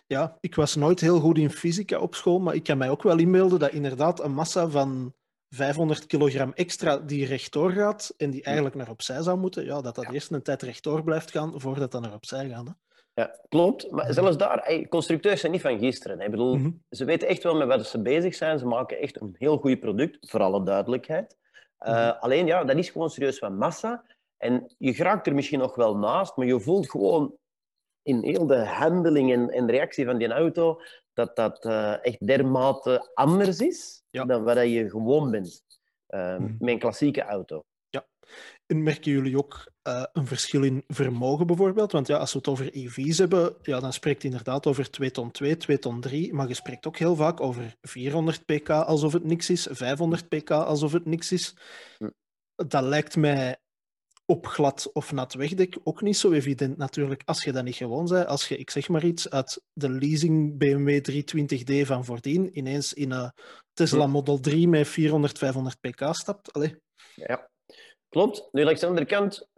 Ja, ik was nooit heel goed in fysica op school, maar ik kan mij ook wel inbeelden dat inderdaad een massa van 500 kilogram extra die rechtdoor gaat en die eigenlijk naar opzij zou moeten, ja, dat dat eerst een tijd rechtdoor blijft gaan voordat dat naar opzij gaat. Hè. Ja, klopt. Maar Mhm. zelfs daar, constructeurs zijn niet van gisteren. Ik bedoel, Mhm. Ze weten echt wel met wat ze bezig zijn. Ze maken echt een heel goed product, voor alle duidelijkheid. Uh, Mhm. Alleen, ja, dat is gewoon serieus van massa. En je geraakt er misschien nog wel naast, maar je voelt gewoon in heel de handeling en, en reactie van die auto dat dat uh, echt dermate anders is dan wat je gewoon bent uh, mm. met een klassieke auto. Ja. En merken jullie ook uh, een verschil in vermogen bijvoorbeeld? Want ja, als we het over EV's hebben, ja, dan spreekt inderdaad over 2 ton 2, 2 ton 3, maar je spreekt ook heel vaak over 400 pk alsof het niks is, 500 pk alsof het niks is. Dat lijkt mij op glad of nat wegdek ook niet zo evident natuurlijk. Als je dat niet gewoon bent, als je, ik zeg maar iets, uit de leasing BMW 320d van voordien ineens in een Tesla Model 3 met 400, 500 pk stapt. Allee. Ja, klopt. Nu, langs de andere kant,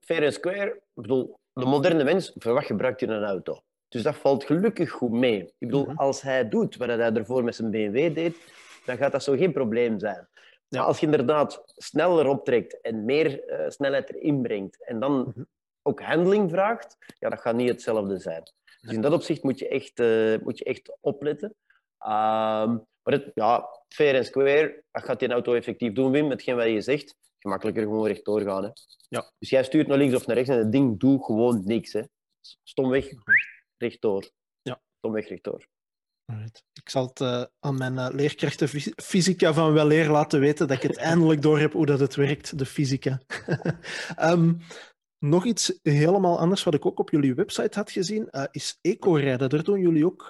fair and square, ik bedoel, de moderne mens, voor wat gebruikt hij een auto? Dus dat valt gelukkig goed mee. Ik bedoel, mhm. als hij doet wat hij ervoor met zijn BMW deed, dan gaat dat zo geen probleem zijn. Ja. als je inderdaad sneller optrekt en meer uh, snelheid erin brengt en dan mhm. ook handling vraagt, ja, dat gaat niet hetzelfde zijn. Dus in dat opzicht moet je echt, uh, moet je echt opletten. Um, maar het, ja, fair en square, dat gaat die auto effectief doen, Wim, hetgeen wat je zegt. Gemakkelijker gewoon rechtdoor gaan. Hè. Ja. Dus jij stuurt naar links of naar rechts en het ding doet gewoon niks. Hè. Stomweg rechtdoor. Ja. Stomweg rechtdoor. Ik zal het uh, aan mijn uh, leerkrachten fysica van wel leer laten weten dat ik het (laughs) eindelijk door heb hoe dat het werkt, de fysica. um, (laughs) nog iets helemaal anders wat ik ook op jullie website had gezien, uh, is eco-rijden. Daar doen jullie ook...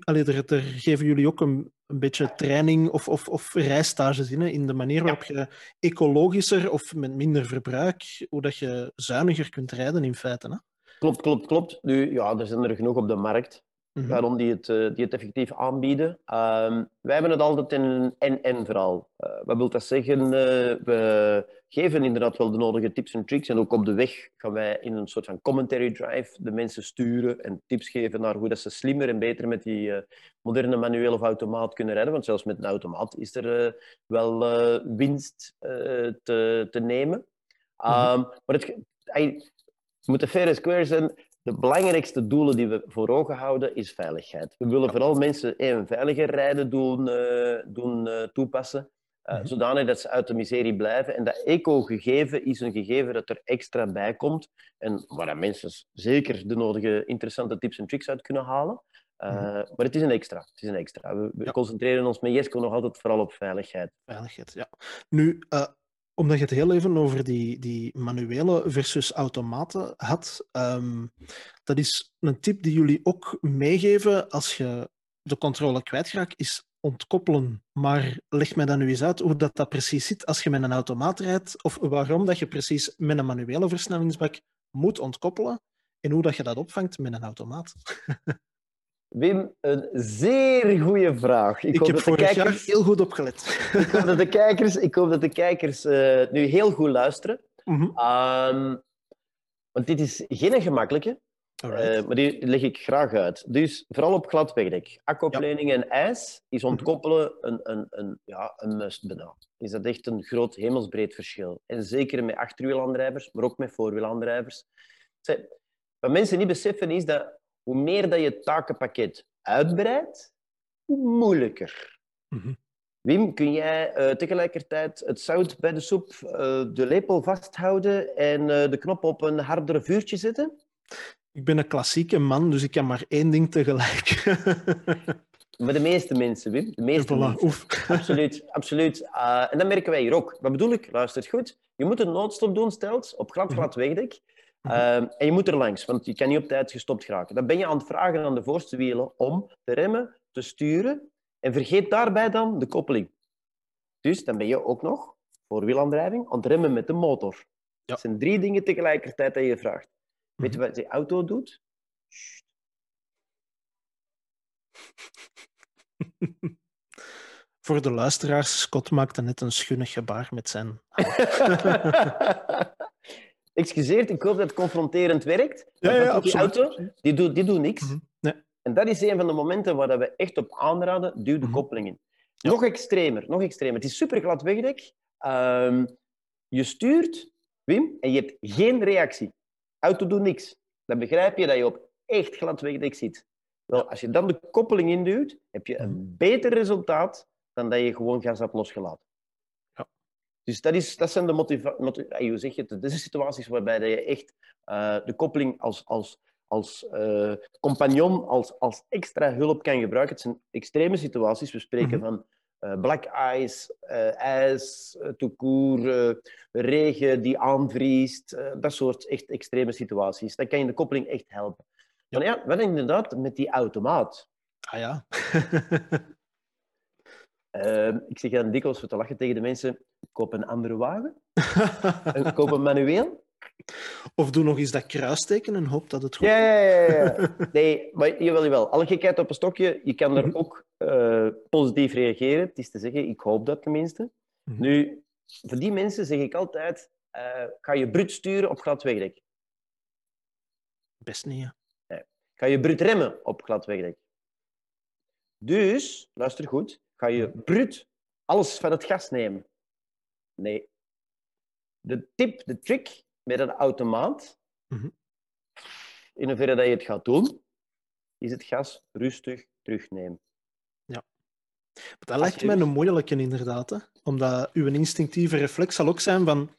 Allee, daar, geven jullie ook een, een beetje training of, of, of rijstages in, hè, in de manier waarop je ecologischer of met minder verbruik, hoe dat je zuiniger kunt rijden in feite. Hè? Klopt, klopt, klopt. Nu, ja, er zijn er genoeg op de markt. Mhm. waarom die het, eh, die het effectief aanbieden. Uh, wij hebben het altijd in een en-en verhaal. Uh, wat wil dat zeggen? Uh, we geven inderdaad wel de nodige tips en tricks. En ook op de weg gaan wij in een soort van commentary drive de mensen sturen en tips geven naar hoe dat ze slimmer en beter met die moderne manueel of automaat kunnen rijden. Want zelfs met een automaat is er wel winst te, te nemen. Mhm. Ehm, maar het, je moet de fair square zijn de belangrijkste doelen die we voor ogen houden is veiligheid. We willen vooral mensen een veiliger rijden doen, uh, doen uh, toepassen, uh, zodanig dat ze uit de miserie blijven. En dat eco-gegeven is een gegeven dat er extra bij komt en waar mensen zeker de nodige interessante tips en tricks uit kunnen halen. Uh, Maar het is een extra. Het is een extra. We, we ja. concentreren ons met Jesco nog altijd vooral op veiligheid. Veiligheid, ja. Nu, omdat je het heel even over die, die manuele versus automaten had, um, dat is een tip die jullie ook meegeven als je de controle kwijtraakt, is ontkoppelen. Maar leg mij dan nu eens uit hoe dat, dat precies zit als je met een automaat rijdt, of waarom dat je precies met een manuele versnellingsbak moet ontkoppelen en hoe dat je dat opvangt met een automaat. (laughs) Wim, een zeer goede vraag. Ik, ik heb vorig kijkers... jaar heel goed opgelet. ik hoop dat de kijkers, ik hoop dat de kijkers uh, nu heel goed luisteren. Mm -hmm. um, want dit is geen gemakkelijke, uh, maar die leg ik graag uit. Dus vooral op glad wegdek. Akkoplening ja. en ijs is mhm. ontkoppelen een, een, een, ja, een must bijna. Is dat echt een groot hemelsbreed verschil. En zeker met achterwielaandrijvers, maar ook met voorwielaandrijvers. Wat mensen niet beseffen is dat hoe meer dat je het takenpakket uitbreidt, hoe moeilijker. Mm Wim, kun jij uh, tegelijkertijd het zout bij de soep, uh, de lepel vasthouden en uh, de knop op een hardere vuurtje zetten? Ik ben een klassieke man, dus ik kan maar één ding tegelijk. (laughs) Maar de meeste mensen, Wim. De meeste voilà, mensen. (laughs) Absoluut, absoluut. en dat merken wij hier ook. Wat bedoel ik? Luister goed. Je moet een noodstop doen, stelt, op glad, glad mhm. wegdek. Ehm, en je moet er langs, want je kan niet op tijd gestopt geraken. Dan ben je aan het vragen aan de voorste wielen om te remmen, te sturen. En vergeet daarbij dan de koppeling. Dus dan ben je ook nog, voor wielaandrijving, aan het remmen met de motor. Ja. Dat zijn drie dingen tegelijkertijd dat je vraagt. Weet je mhm. wat die auto doet? (laughs) Voor de luisteraars, Scott maakte net een schunnig gebaar met zijn (laughs) (laughs) excuseert, ik hoop dat het confronterend werkt. Ja, ja, die auto, die doet, die doet niks. Mhm. nee. En dat is een van de momenten waar we echt op aanraden, duw de mm koppeling in. Nog extremer, nog extremer. Het is super glad wegdek. Um, je stuurt, Wim, en je hebt geen reactie. Auto doet niks. Dan begrijp je dat je op echt glad wegdek zit. Wel, als je dan de koppeling induwt, heb je een mhm. beter resultaat dan dat je gewoon gas hebt losgelaten. Dus dat, is, dat zijn de motivaties, hoe zeg je het, de situaties waarbij je echt uh, de koppeling als, als, als uh, compagnon, als, als extra hulp kan gebruiken. Het zijn extreme situaties. We spreken mm -hmm. van uh, black ice, ijs, toekoer, regen die aanvriest. dat soort echt extreme situaties. Dan kan je de koppeling echt helpen. Ja. Maar ja, wat inderdaad met die automaat. Ah ja. (laughs) Uh, ik zeg dan dikwijls voor te lachen tegen de mensen: koop een andere wagen. (laughs) koop een manueel. Of doe nog eens dat kruisteken en hoop dat het goed ja, ja, ja, ja. (laughs) Nee, maar jawel, jawel. Alle gekheid op een stokje, je kan er mm -hmm. ook uh, positief reageren. Het is te zeggen, ik hoop dat tenminste. Mm -hmm. Nu, voor die mensen zeg ik altijd: uh, ga je brut sturen op glad wegdek? Best niet, ja. Nee. Ga je brut remmen op glad wegdek? Dus, luister goed, ga je brut alles van het gas nemen? Nee. De tip, de trick met een automaat, mm -hmm. in hoeverre dat je het gaat doen, is het gas rustig terugnemen. Ja. Dat lijkt mij een moeilijke inderdaad, hè? omdat uw instinctieve reflex zal ook zijn van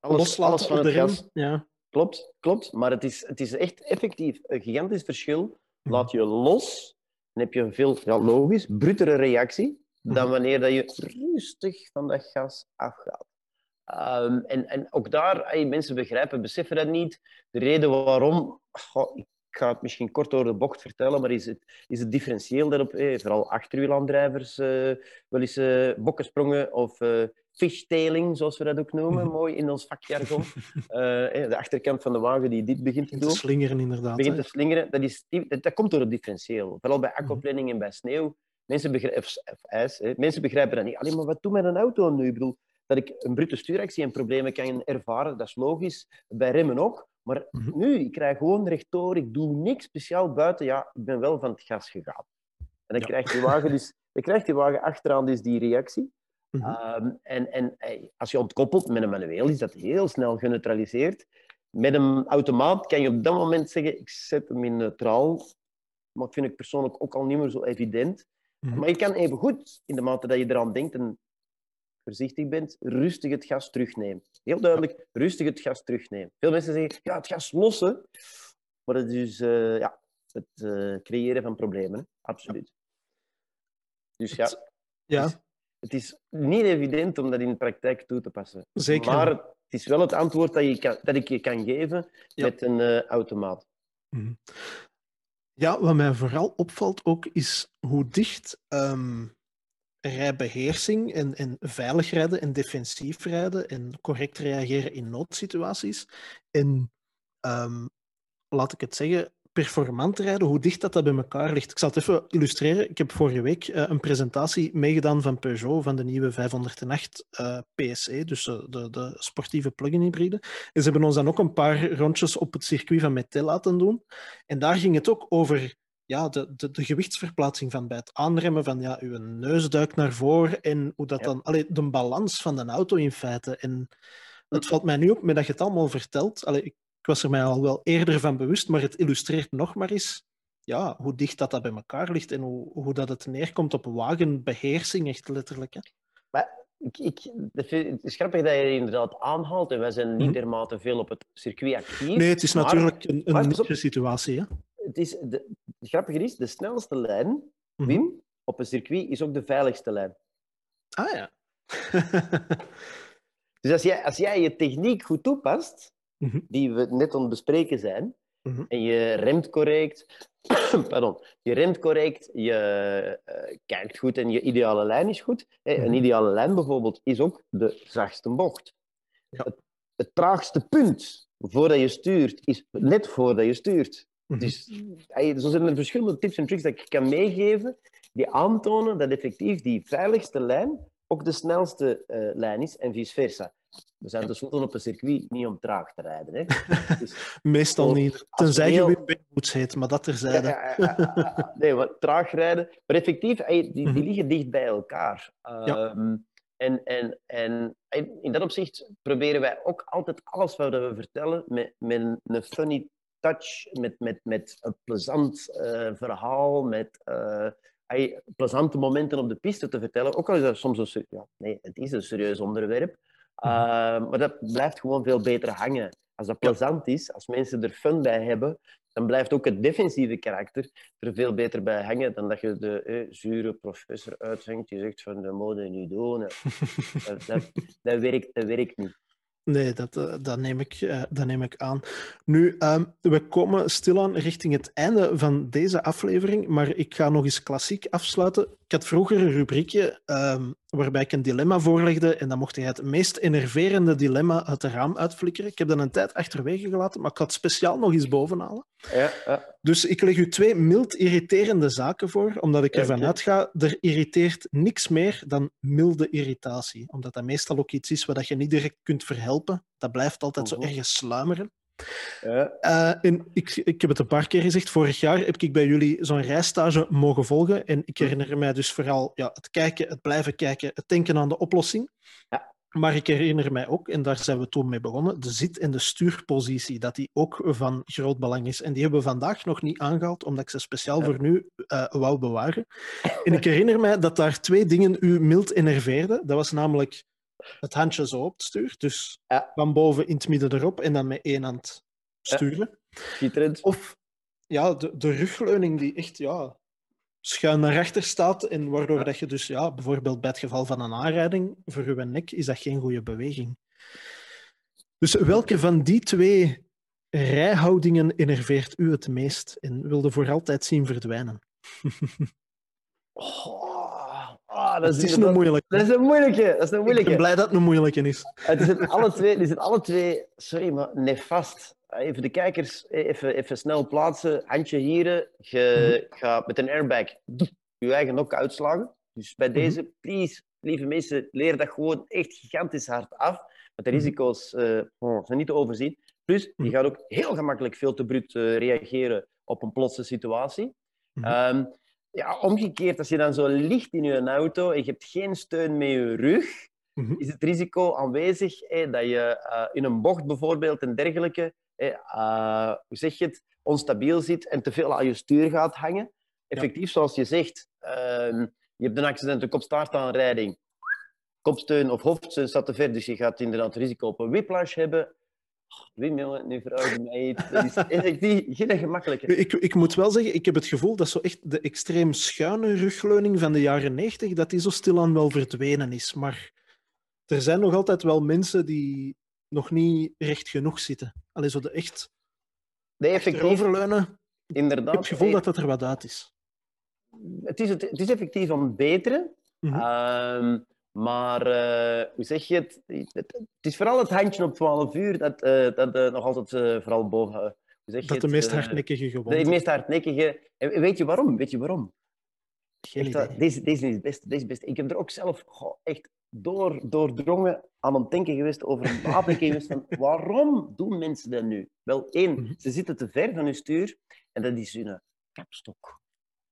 alles, loslaten alles van het gas. Ja. Klopt, klopt. Maar het is, het is echt effectief een gigantisch verschil. Laat je los, dan heb je een veel, ja, logisch, brutere reactie dan wanneer dat je rustig van dat gas afgaat. Um, en, en ook daar, hey, mensen begrijpen, beseffen dat niet. De reden waarom, goh, ik ga het misschien kort door de bocht vertellen, maar is het, is het differentieel daarop, hey, vooral achterwielaandrijvers, uh, wel eens uh, bokkensprongen of uh, fishtailing, zoals we dat ook noemen, mooi in ons vakjargon. (laughs) de achterkant van de wagen die dit begint te doen. Te slingeren, inderdaad. Begint te slingeren. Dat, is, dat, dat komt door het differentieel. Vooral bij aquaplaning en bij sneeuw. Mensen begrijpen, of, of ijs, hè. mensen begrijpen dat niet. Alleen maar wat doe met een auto nu? Ik bedoel, dat ik een brute stuuractie en problemen kan ervaren, dat is logisch. Bij remmen ook. Maar mm -hmm. nu, ik krijg gewoon rechtdoor, ik doe niks speciaal buiten. Ja, ik ben wel van het gas gegaan. En dan, ja. krijgt, die wagen dus, dan krijgt die wagen achteraan dus die reactie. Mm -hmm. um, en en als je ontkoppelt met een manueel, is dat heel snel geneutraliseerd. Met een automaat kan je op dat moment zeggen, ik zet hem in neutraal. Maar dat vind ik persoonlijk ook al niet meer zo evident. Mm -hmm. Maar je kan even goed, in de mate dat je eraan denkt en voorzichtig bent, rustig het gas terugnemen. Heel duidelijk, rustig het gas terugnemen. Veel mensen zeggen, ja, het gas lossen. Maar het is uh, ja, het uh, creëren van problemen. Hè? Absoluut. Dus ja, ja. Het, is, het is niet evident om dat in de praktijk toe te passen. Zeker. Maar het is wel het antwoord dat, je kan, dat ik je kan geven ja. met een uh, automaat. Mm. Ja, wat mij vooral opvalt ook, is hoe dicht um, rijbeheersing en, en veilig rijden en defensief rijden en correct reageren in noodsituaties. En um, laat ik het zeggen, performant rijden, hoe dicht dat, dat bij elkaar ligt. Ik zal het even illustreren. Ik heb vorige week uh, een presentatie meegedaan van Peugeot, van de nieuwe 508 uh, PSE, dus uh, de, de sportieve plug-in hybride. En ze hebben ons dan ook een paar rondjes op het circuit van Metel laten doen. En daar ging het ook over ja, de, de, de gewichtsverplaatsing van bij het aanremmen van ja, uw neus duikt naar voren en hoe dat ja. dan... Allee, de balans van de auto in feite. En het valt mij nu op met dat je het allemaal vertelt. Allee, ik, ik was er mij al wel eerder van bewust, maar het illustreert nog maar eens ja, hoe dicht dat, dat bij elkaar ligt en hoe, hoe dat het neerkomt op wagenbeheersing, echt letterlijk. Hè. Maar ik, ik, het is grappig dat je inderdaad aanhaalt en wij zijn niet dermate veel op het circuit actief. Nee, het is maar, natuurlijk een, een niche situatie. Hè? Het is de, het grappige is, de snelste lijn, Wim, mm -hmm. op een circuit, is ook de veiligste lijn. Ah ja. (laughs) dus als jij, als jij je techniek goed toepast, mm -hmm. die we net aan het bespreken zijn, mm -hmm. en je remt correct, (clears throat) pardon, je remt correct, je uh, kijkt goed en je ideale lijn is goed. Hey, een ideale lijn bijvoorbeeld is ook de zachtste bocht. Ja. Het, het traagste punt voordat je stuurt, is net voordat je stuurt. Dus zo zijn er verschillende tips en tricks dat ik kan meegeven die aantonen dat effectief die veiligste lijn ook de snelste uh, lijn is en vice versa. We zijn tenslotte op een circuit niet om traag te rijden. Hè. (laughs) Dus, Meestal niet. Tenzij je weer Benwoods heet, maar dat terzijde. Ja, ja, ja, nee, wat traag rijden. Maar effectief, die, die liggen dicht bij elkaar. Um, en, en, en in dat opzicht proberen wij ook altijd alles wat we vertellen met, met een funny touch, met, met, met een plezant uh, verhaal, met uh, plezante momenten op de piste te vertellen. Ook al is dat soms een, ja, nee, het is een serieus onderwerp. Uh, maar dat blijft gewoon veel beter hangen. Als dat plezant is, als mensen er fun bij hebben, dan blijft ook het defensieve karakter er veel beter bij hangen dan dat je de eh, zure professor uithangt die zegt van de mode niet doen. (laughs) dat, dat, dat, werkt, dat werkt niet. Nee, dat, eh, dat, neem, ik, uh, dat neem ik aan. Nu, um, we komen stilaan richting het einde van deze aflevering, maar ik ga nog eens klassiek afsluiten. Ik had vroeger een rubriekje um, waarbij ik een dilemma voorlegde en dan mocht hij het meest enerverende dilemma uit de raam uitflikkeren. Ik heb dat een tijd achterwege gelaten, maar ik had het speciaal nog eens bovenhalen. Ja, ja. Dus ik leg u twee mild irriterende zaken voor, omdat ik ervan ja, uitga, er irriteert niks meer dan milde irritatie. Omdat dat meestal ook iets is wat je niet direct kunt verhelpen. Dat blijft altijd zo ergens sluimeren. Ja. Uh, en ik, ik heb het een paar keer gezegd. Vorig jaar heb ik bij jullie zo'n rijstage mogen volgen. En ik herinner mij dus vooral ja, het kijken, het blijven kijken, het denken aan de oplossing. Ja. Maar ik herinner mij ook, en daar zijn we toen mee begonnen, de zit- en de stuurpositie, dat die ook van groot belang is. En die hebben we vandaag nog niet aangehaald, omdat ik ze speciaal ja. voor nu uh, wou bewaren. En ik herinner mij dat daar twee dingen u mild enerveerden. Dat was namelijk het handje zo op het stuur, dus ja. van boven in het midden erop en dan met één hand sturen. Ja. Of ja, de, de rugleuning die echt ja, schuin naar achter staat en waardoor ja. dat je dus ja, bijvoorbeeld bij het geval van een aanrijding voor je nek is dat geen goede beweging. Dus welke van die twee rijhoudingen enerveert u het meest en wilde voor altijd zien verdwijnen? (laughs) oh, oh, dat, is, is een moeilijke. Dat is een moeilijke. Dat is een moeilijke. Ik ben blij dat het een moeilijke is. Het is alle twee, die zijn alle twee, sorry, maar nefast. Even de kijkers even, even snel plaatsen. Handje hier. Je mm-hmm. gaat met een airbag je eigen nok uitslagen. Dus bij deze, mm-hmm. please, lieve mensen, leer dat gewoon echt gigantisch hard af. Want de risico's uh, oh, zijn niet te overzien. Plus, je gaat ook heel gemakkelijk veel te bruut uh, reageren op een plotse situatie. Um, ja, omgekeerd, als je dan zo ligt in je auto en je hebt geen steun met je rug, mm-hmm. is het risico aanwezig eh, dat je uh, in een bocht bijvoorbeeld en dergelijke, eh, uh, hoe zeg je het, onstabiel zit en te veel aan je stuur gaat hangen. Effectief, ja. zoals je zegt, uh, je hebt een accident, een kopstaartaanrijding, kopsteun of hoofdsteun staat te ver, dus je gaat inderdaad risico op een whiplash hebben. Wim, jongen, nu verhouden mij iets. Dat is effectief geen gemakkelijke. Ik, ik moet wel zeggen, ik heb het gevoel dat zo echt de extreem schuine rugleuning van de jaren 90, dat die zo stilaan wel verdwenen is. Maar er zijn nog altijd wel mensen die nog niet recht genoeg zitten. Alleen zo de echt, nee, effectief. Inderdaad. Ik heb het gevoel dat dat er wat uit is. Het is, het, het is effectief aan beteren. Mm-hmm. Um, maar uh, hoe zeg je het? het? is vooral het handje op 12 uur dat, uh, dat uh, nog altijd vooral boven. Hoe zeg dat je de meest hardnekkige gewoonte. De meest hardnekkige. En weet je waarom? Weet je waarom? Geen echt, deze, deze is het beste. Deze is beste. Ik heb er ook zelf goh, echt door, doordrongen aan het denken geweest over een nadenken geweest van (laughs) waarom doen mensen dat nu? Wel, één, mm-hmm. ze zitten te ver van hun stuur en dat is hun kapstok.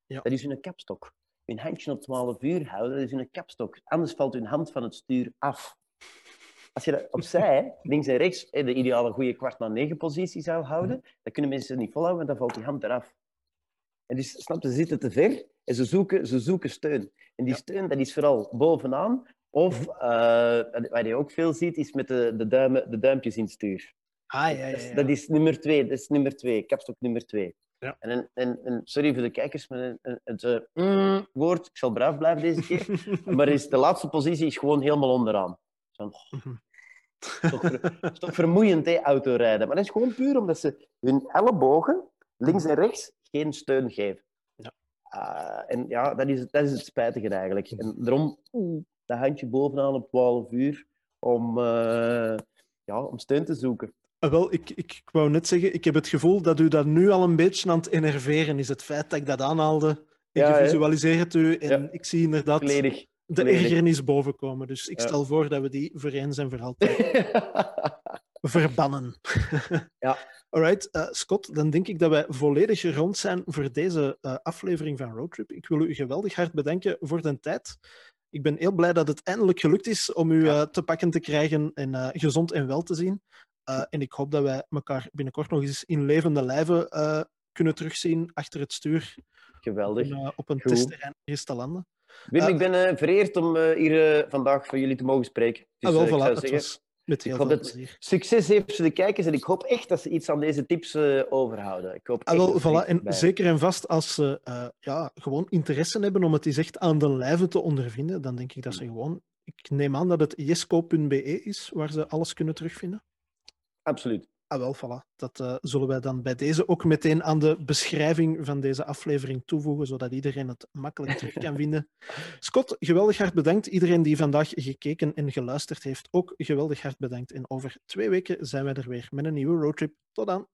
Ja. Dat is hun kapstok hun handje op 12 uur houden, dat is hun kapstok. Anders valt hun hand van het stuur af. Als je dat opzij, (laughs) links en rechts, de ideale goede kwart na negen positie zou houden, dan kunnen mensen niet volhouden, dan valt die hand eraf. En dus, snap je, ze zitten te ver en ze zoeken, ze zoeken steun. En die steun, dat is vooral bovenaan, of uh, wat je ook veel ziet, is met de, de, duimen, de duimpjes in het stuur. Ah, ja, ja, ja. Dat, is, dat is nummer twee, dat is nummer twee, kapstok nummer twee. Ja. En, en, en, sorry voor de kijkers, maar het uh, mm, woord, ik zal braaf blijven deze keer, (laughs) maar is, de laatste positie is gewoon helemaal onderaan. Zo, oh, is, (laughs) toch ver, is toch vermoeiend, hè, autorijden. Maar dat is gewoon puur omdat ze hun ellebogen, links en rechts, geen steun geven. Ja. Uh, en ja, dat is, dat is het spijtige eigenlijk. En daarom dat handje bovenaan op 12 uur om, uh, ja, om steun te zoeken. Wel, ik, ik, ik wou net zeggen, ik heb het gevoel dat u dat nu al een beetje aan het enerveren is. Het feit dat ik dat aanhaalde. Ik ja, visualiseer het u en ja. ik zie inderdaad Volledig. de ergernis bovenkomen. Dus ik stel voor dat we die voor eens en voor altijd (laughs) verbannen. ja. (laughs) Alright, uh, Scott, dan denk ik dat wij volledig rond zijn voor deze uh, aflevering van Roadtrip. Ik wil u geweldig hard bedanken voor de tijd. Ik ben heel blij dat het eindelijk gelukt is om u uh, te pakken te krijgen en gezond en wel te zien. Uh, en ik hoop dat wij elkaar binnenkort nog eens in levende lijven uh, kunnen terugzien achter het stuur Geweldig. Op een, op een testterrein is te landen. Wim, ik ben vereerd om hier vandaag voor jullie te mogen spreken. Dus, ah, wel, voilà, zeggen, was met heel ik veel plezier. Succes heeft ze de kijkers en ik hoop echt dat ze iets aan deze tips overhouden. Ik hoop ah, wel, voilà, en zeker en vast als ze ja, gewoon interesse hebben om het eens echt aan de lijve te ondervinden, dan denk ik dat ze gewoon ik neem aan dat het jesco.be is, waar ze alles kunnen terugvinden. Absoluut. Ah, wel, voilà. Dat uh, zullen wij dan bij deze ook meteen aan de beschrijving van deze aflevering toevoegen, zodat iedereen het makkelijk terug kan vinden. (laughs) Scott, geweldig hard bedankt. Iedereen die vandaag gekeken en geluisterd heeft, ook geweldig hard bedankt. En over twee weken zijn wij er weer met een nieuwe roadtrip. Tot dan.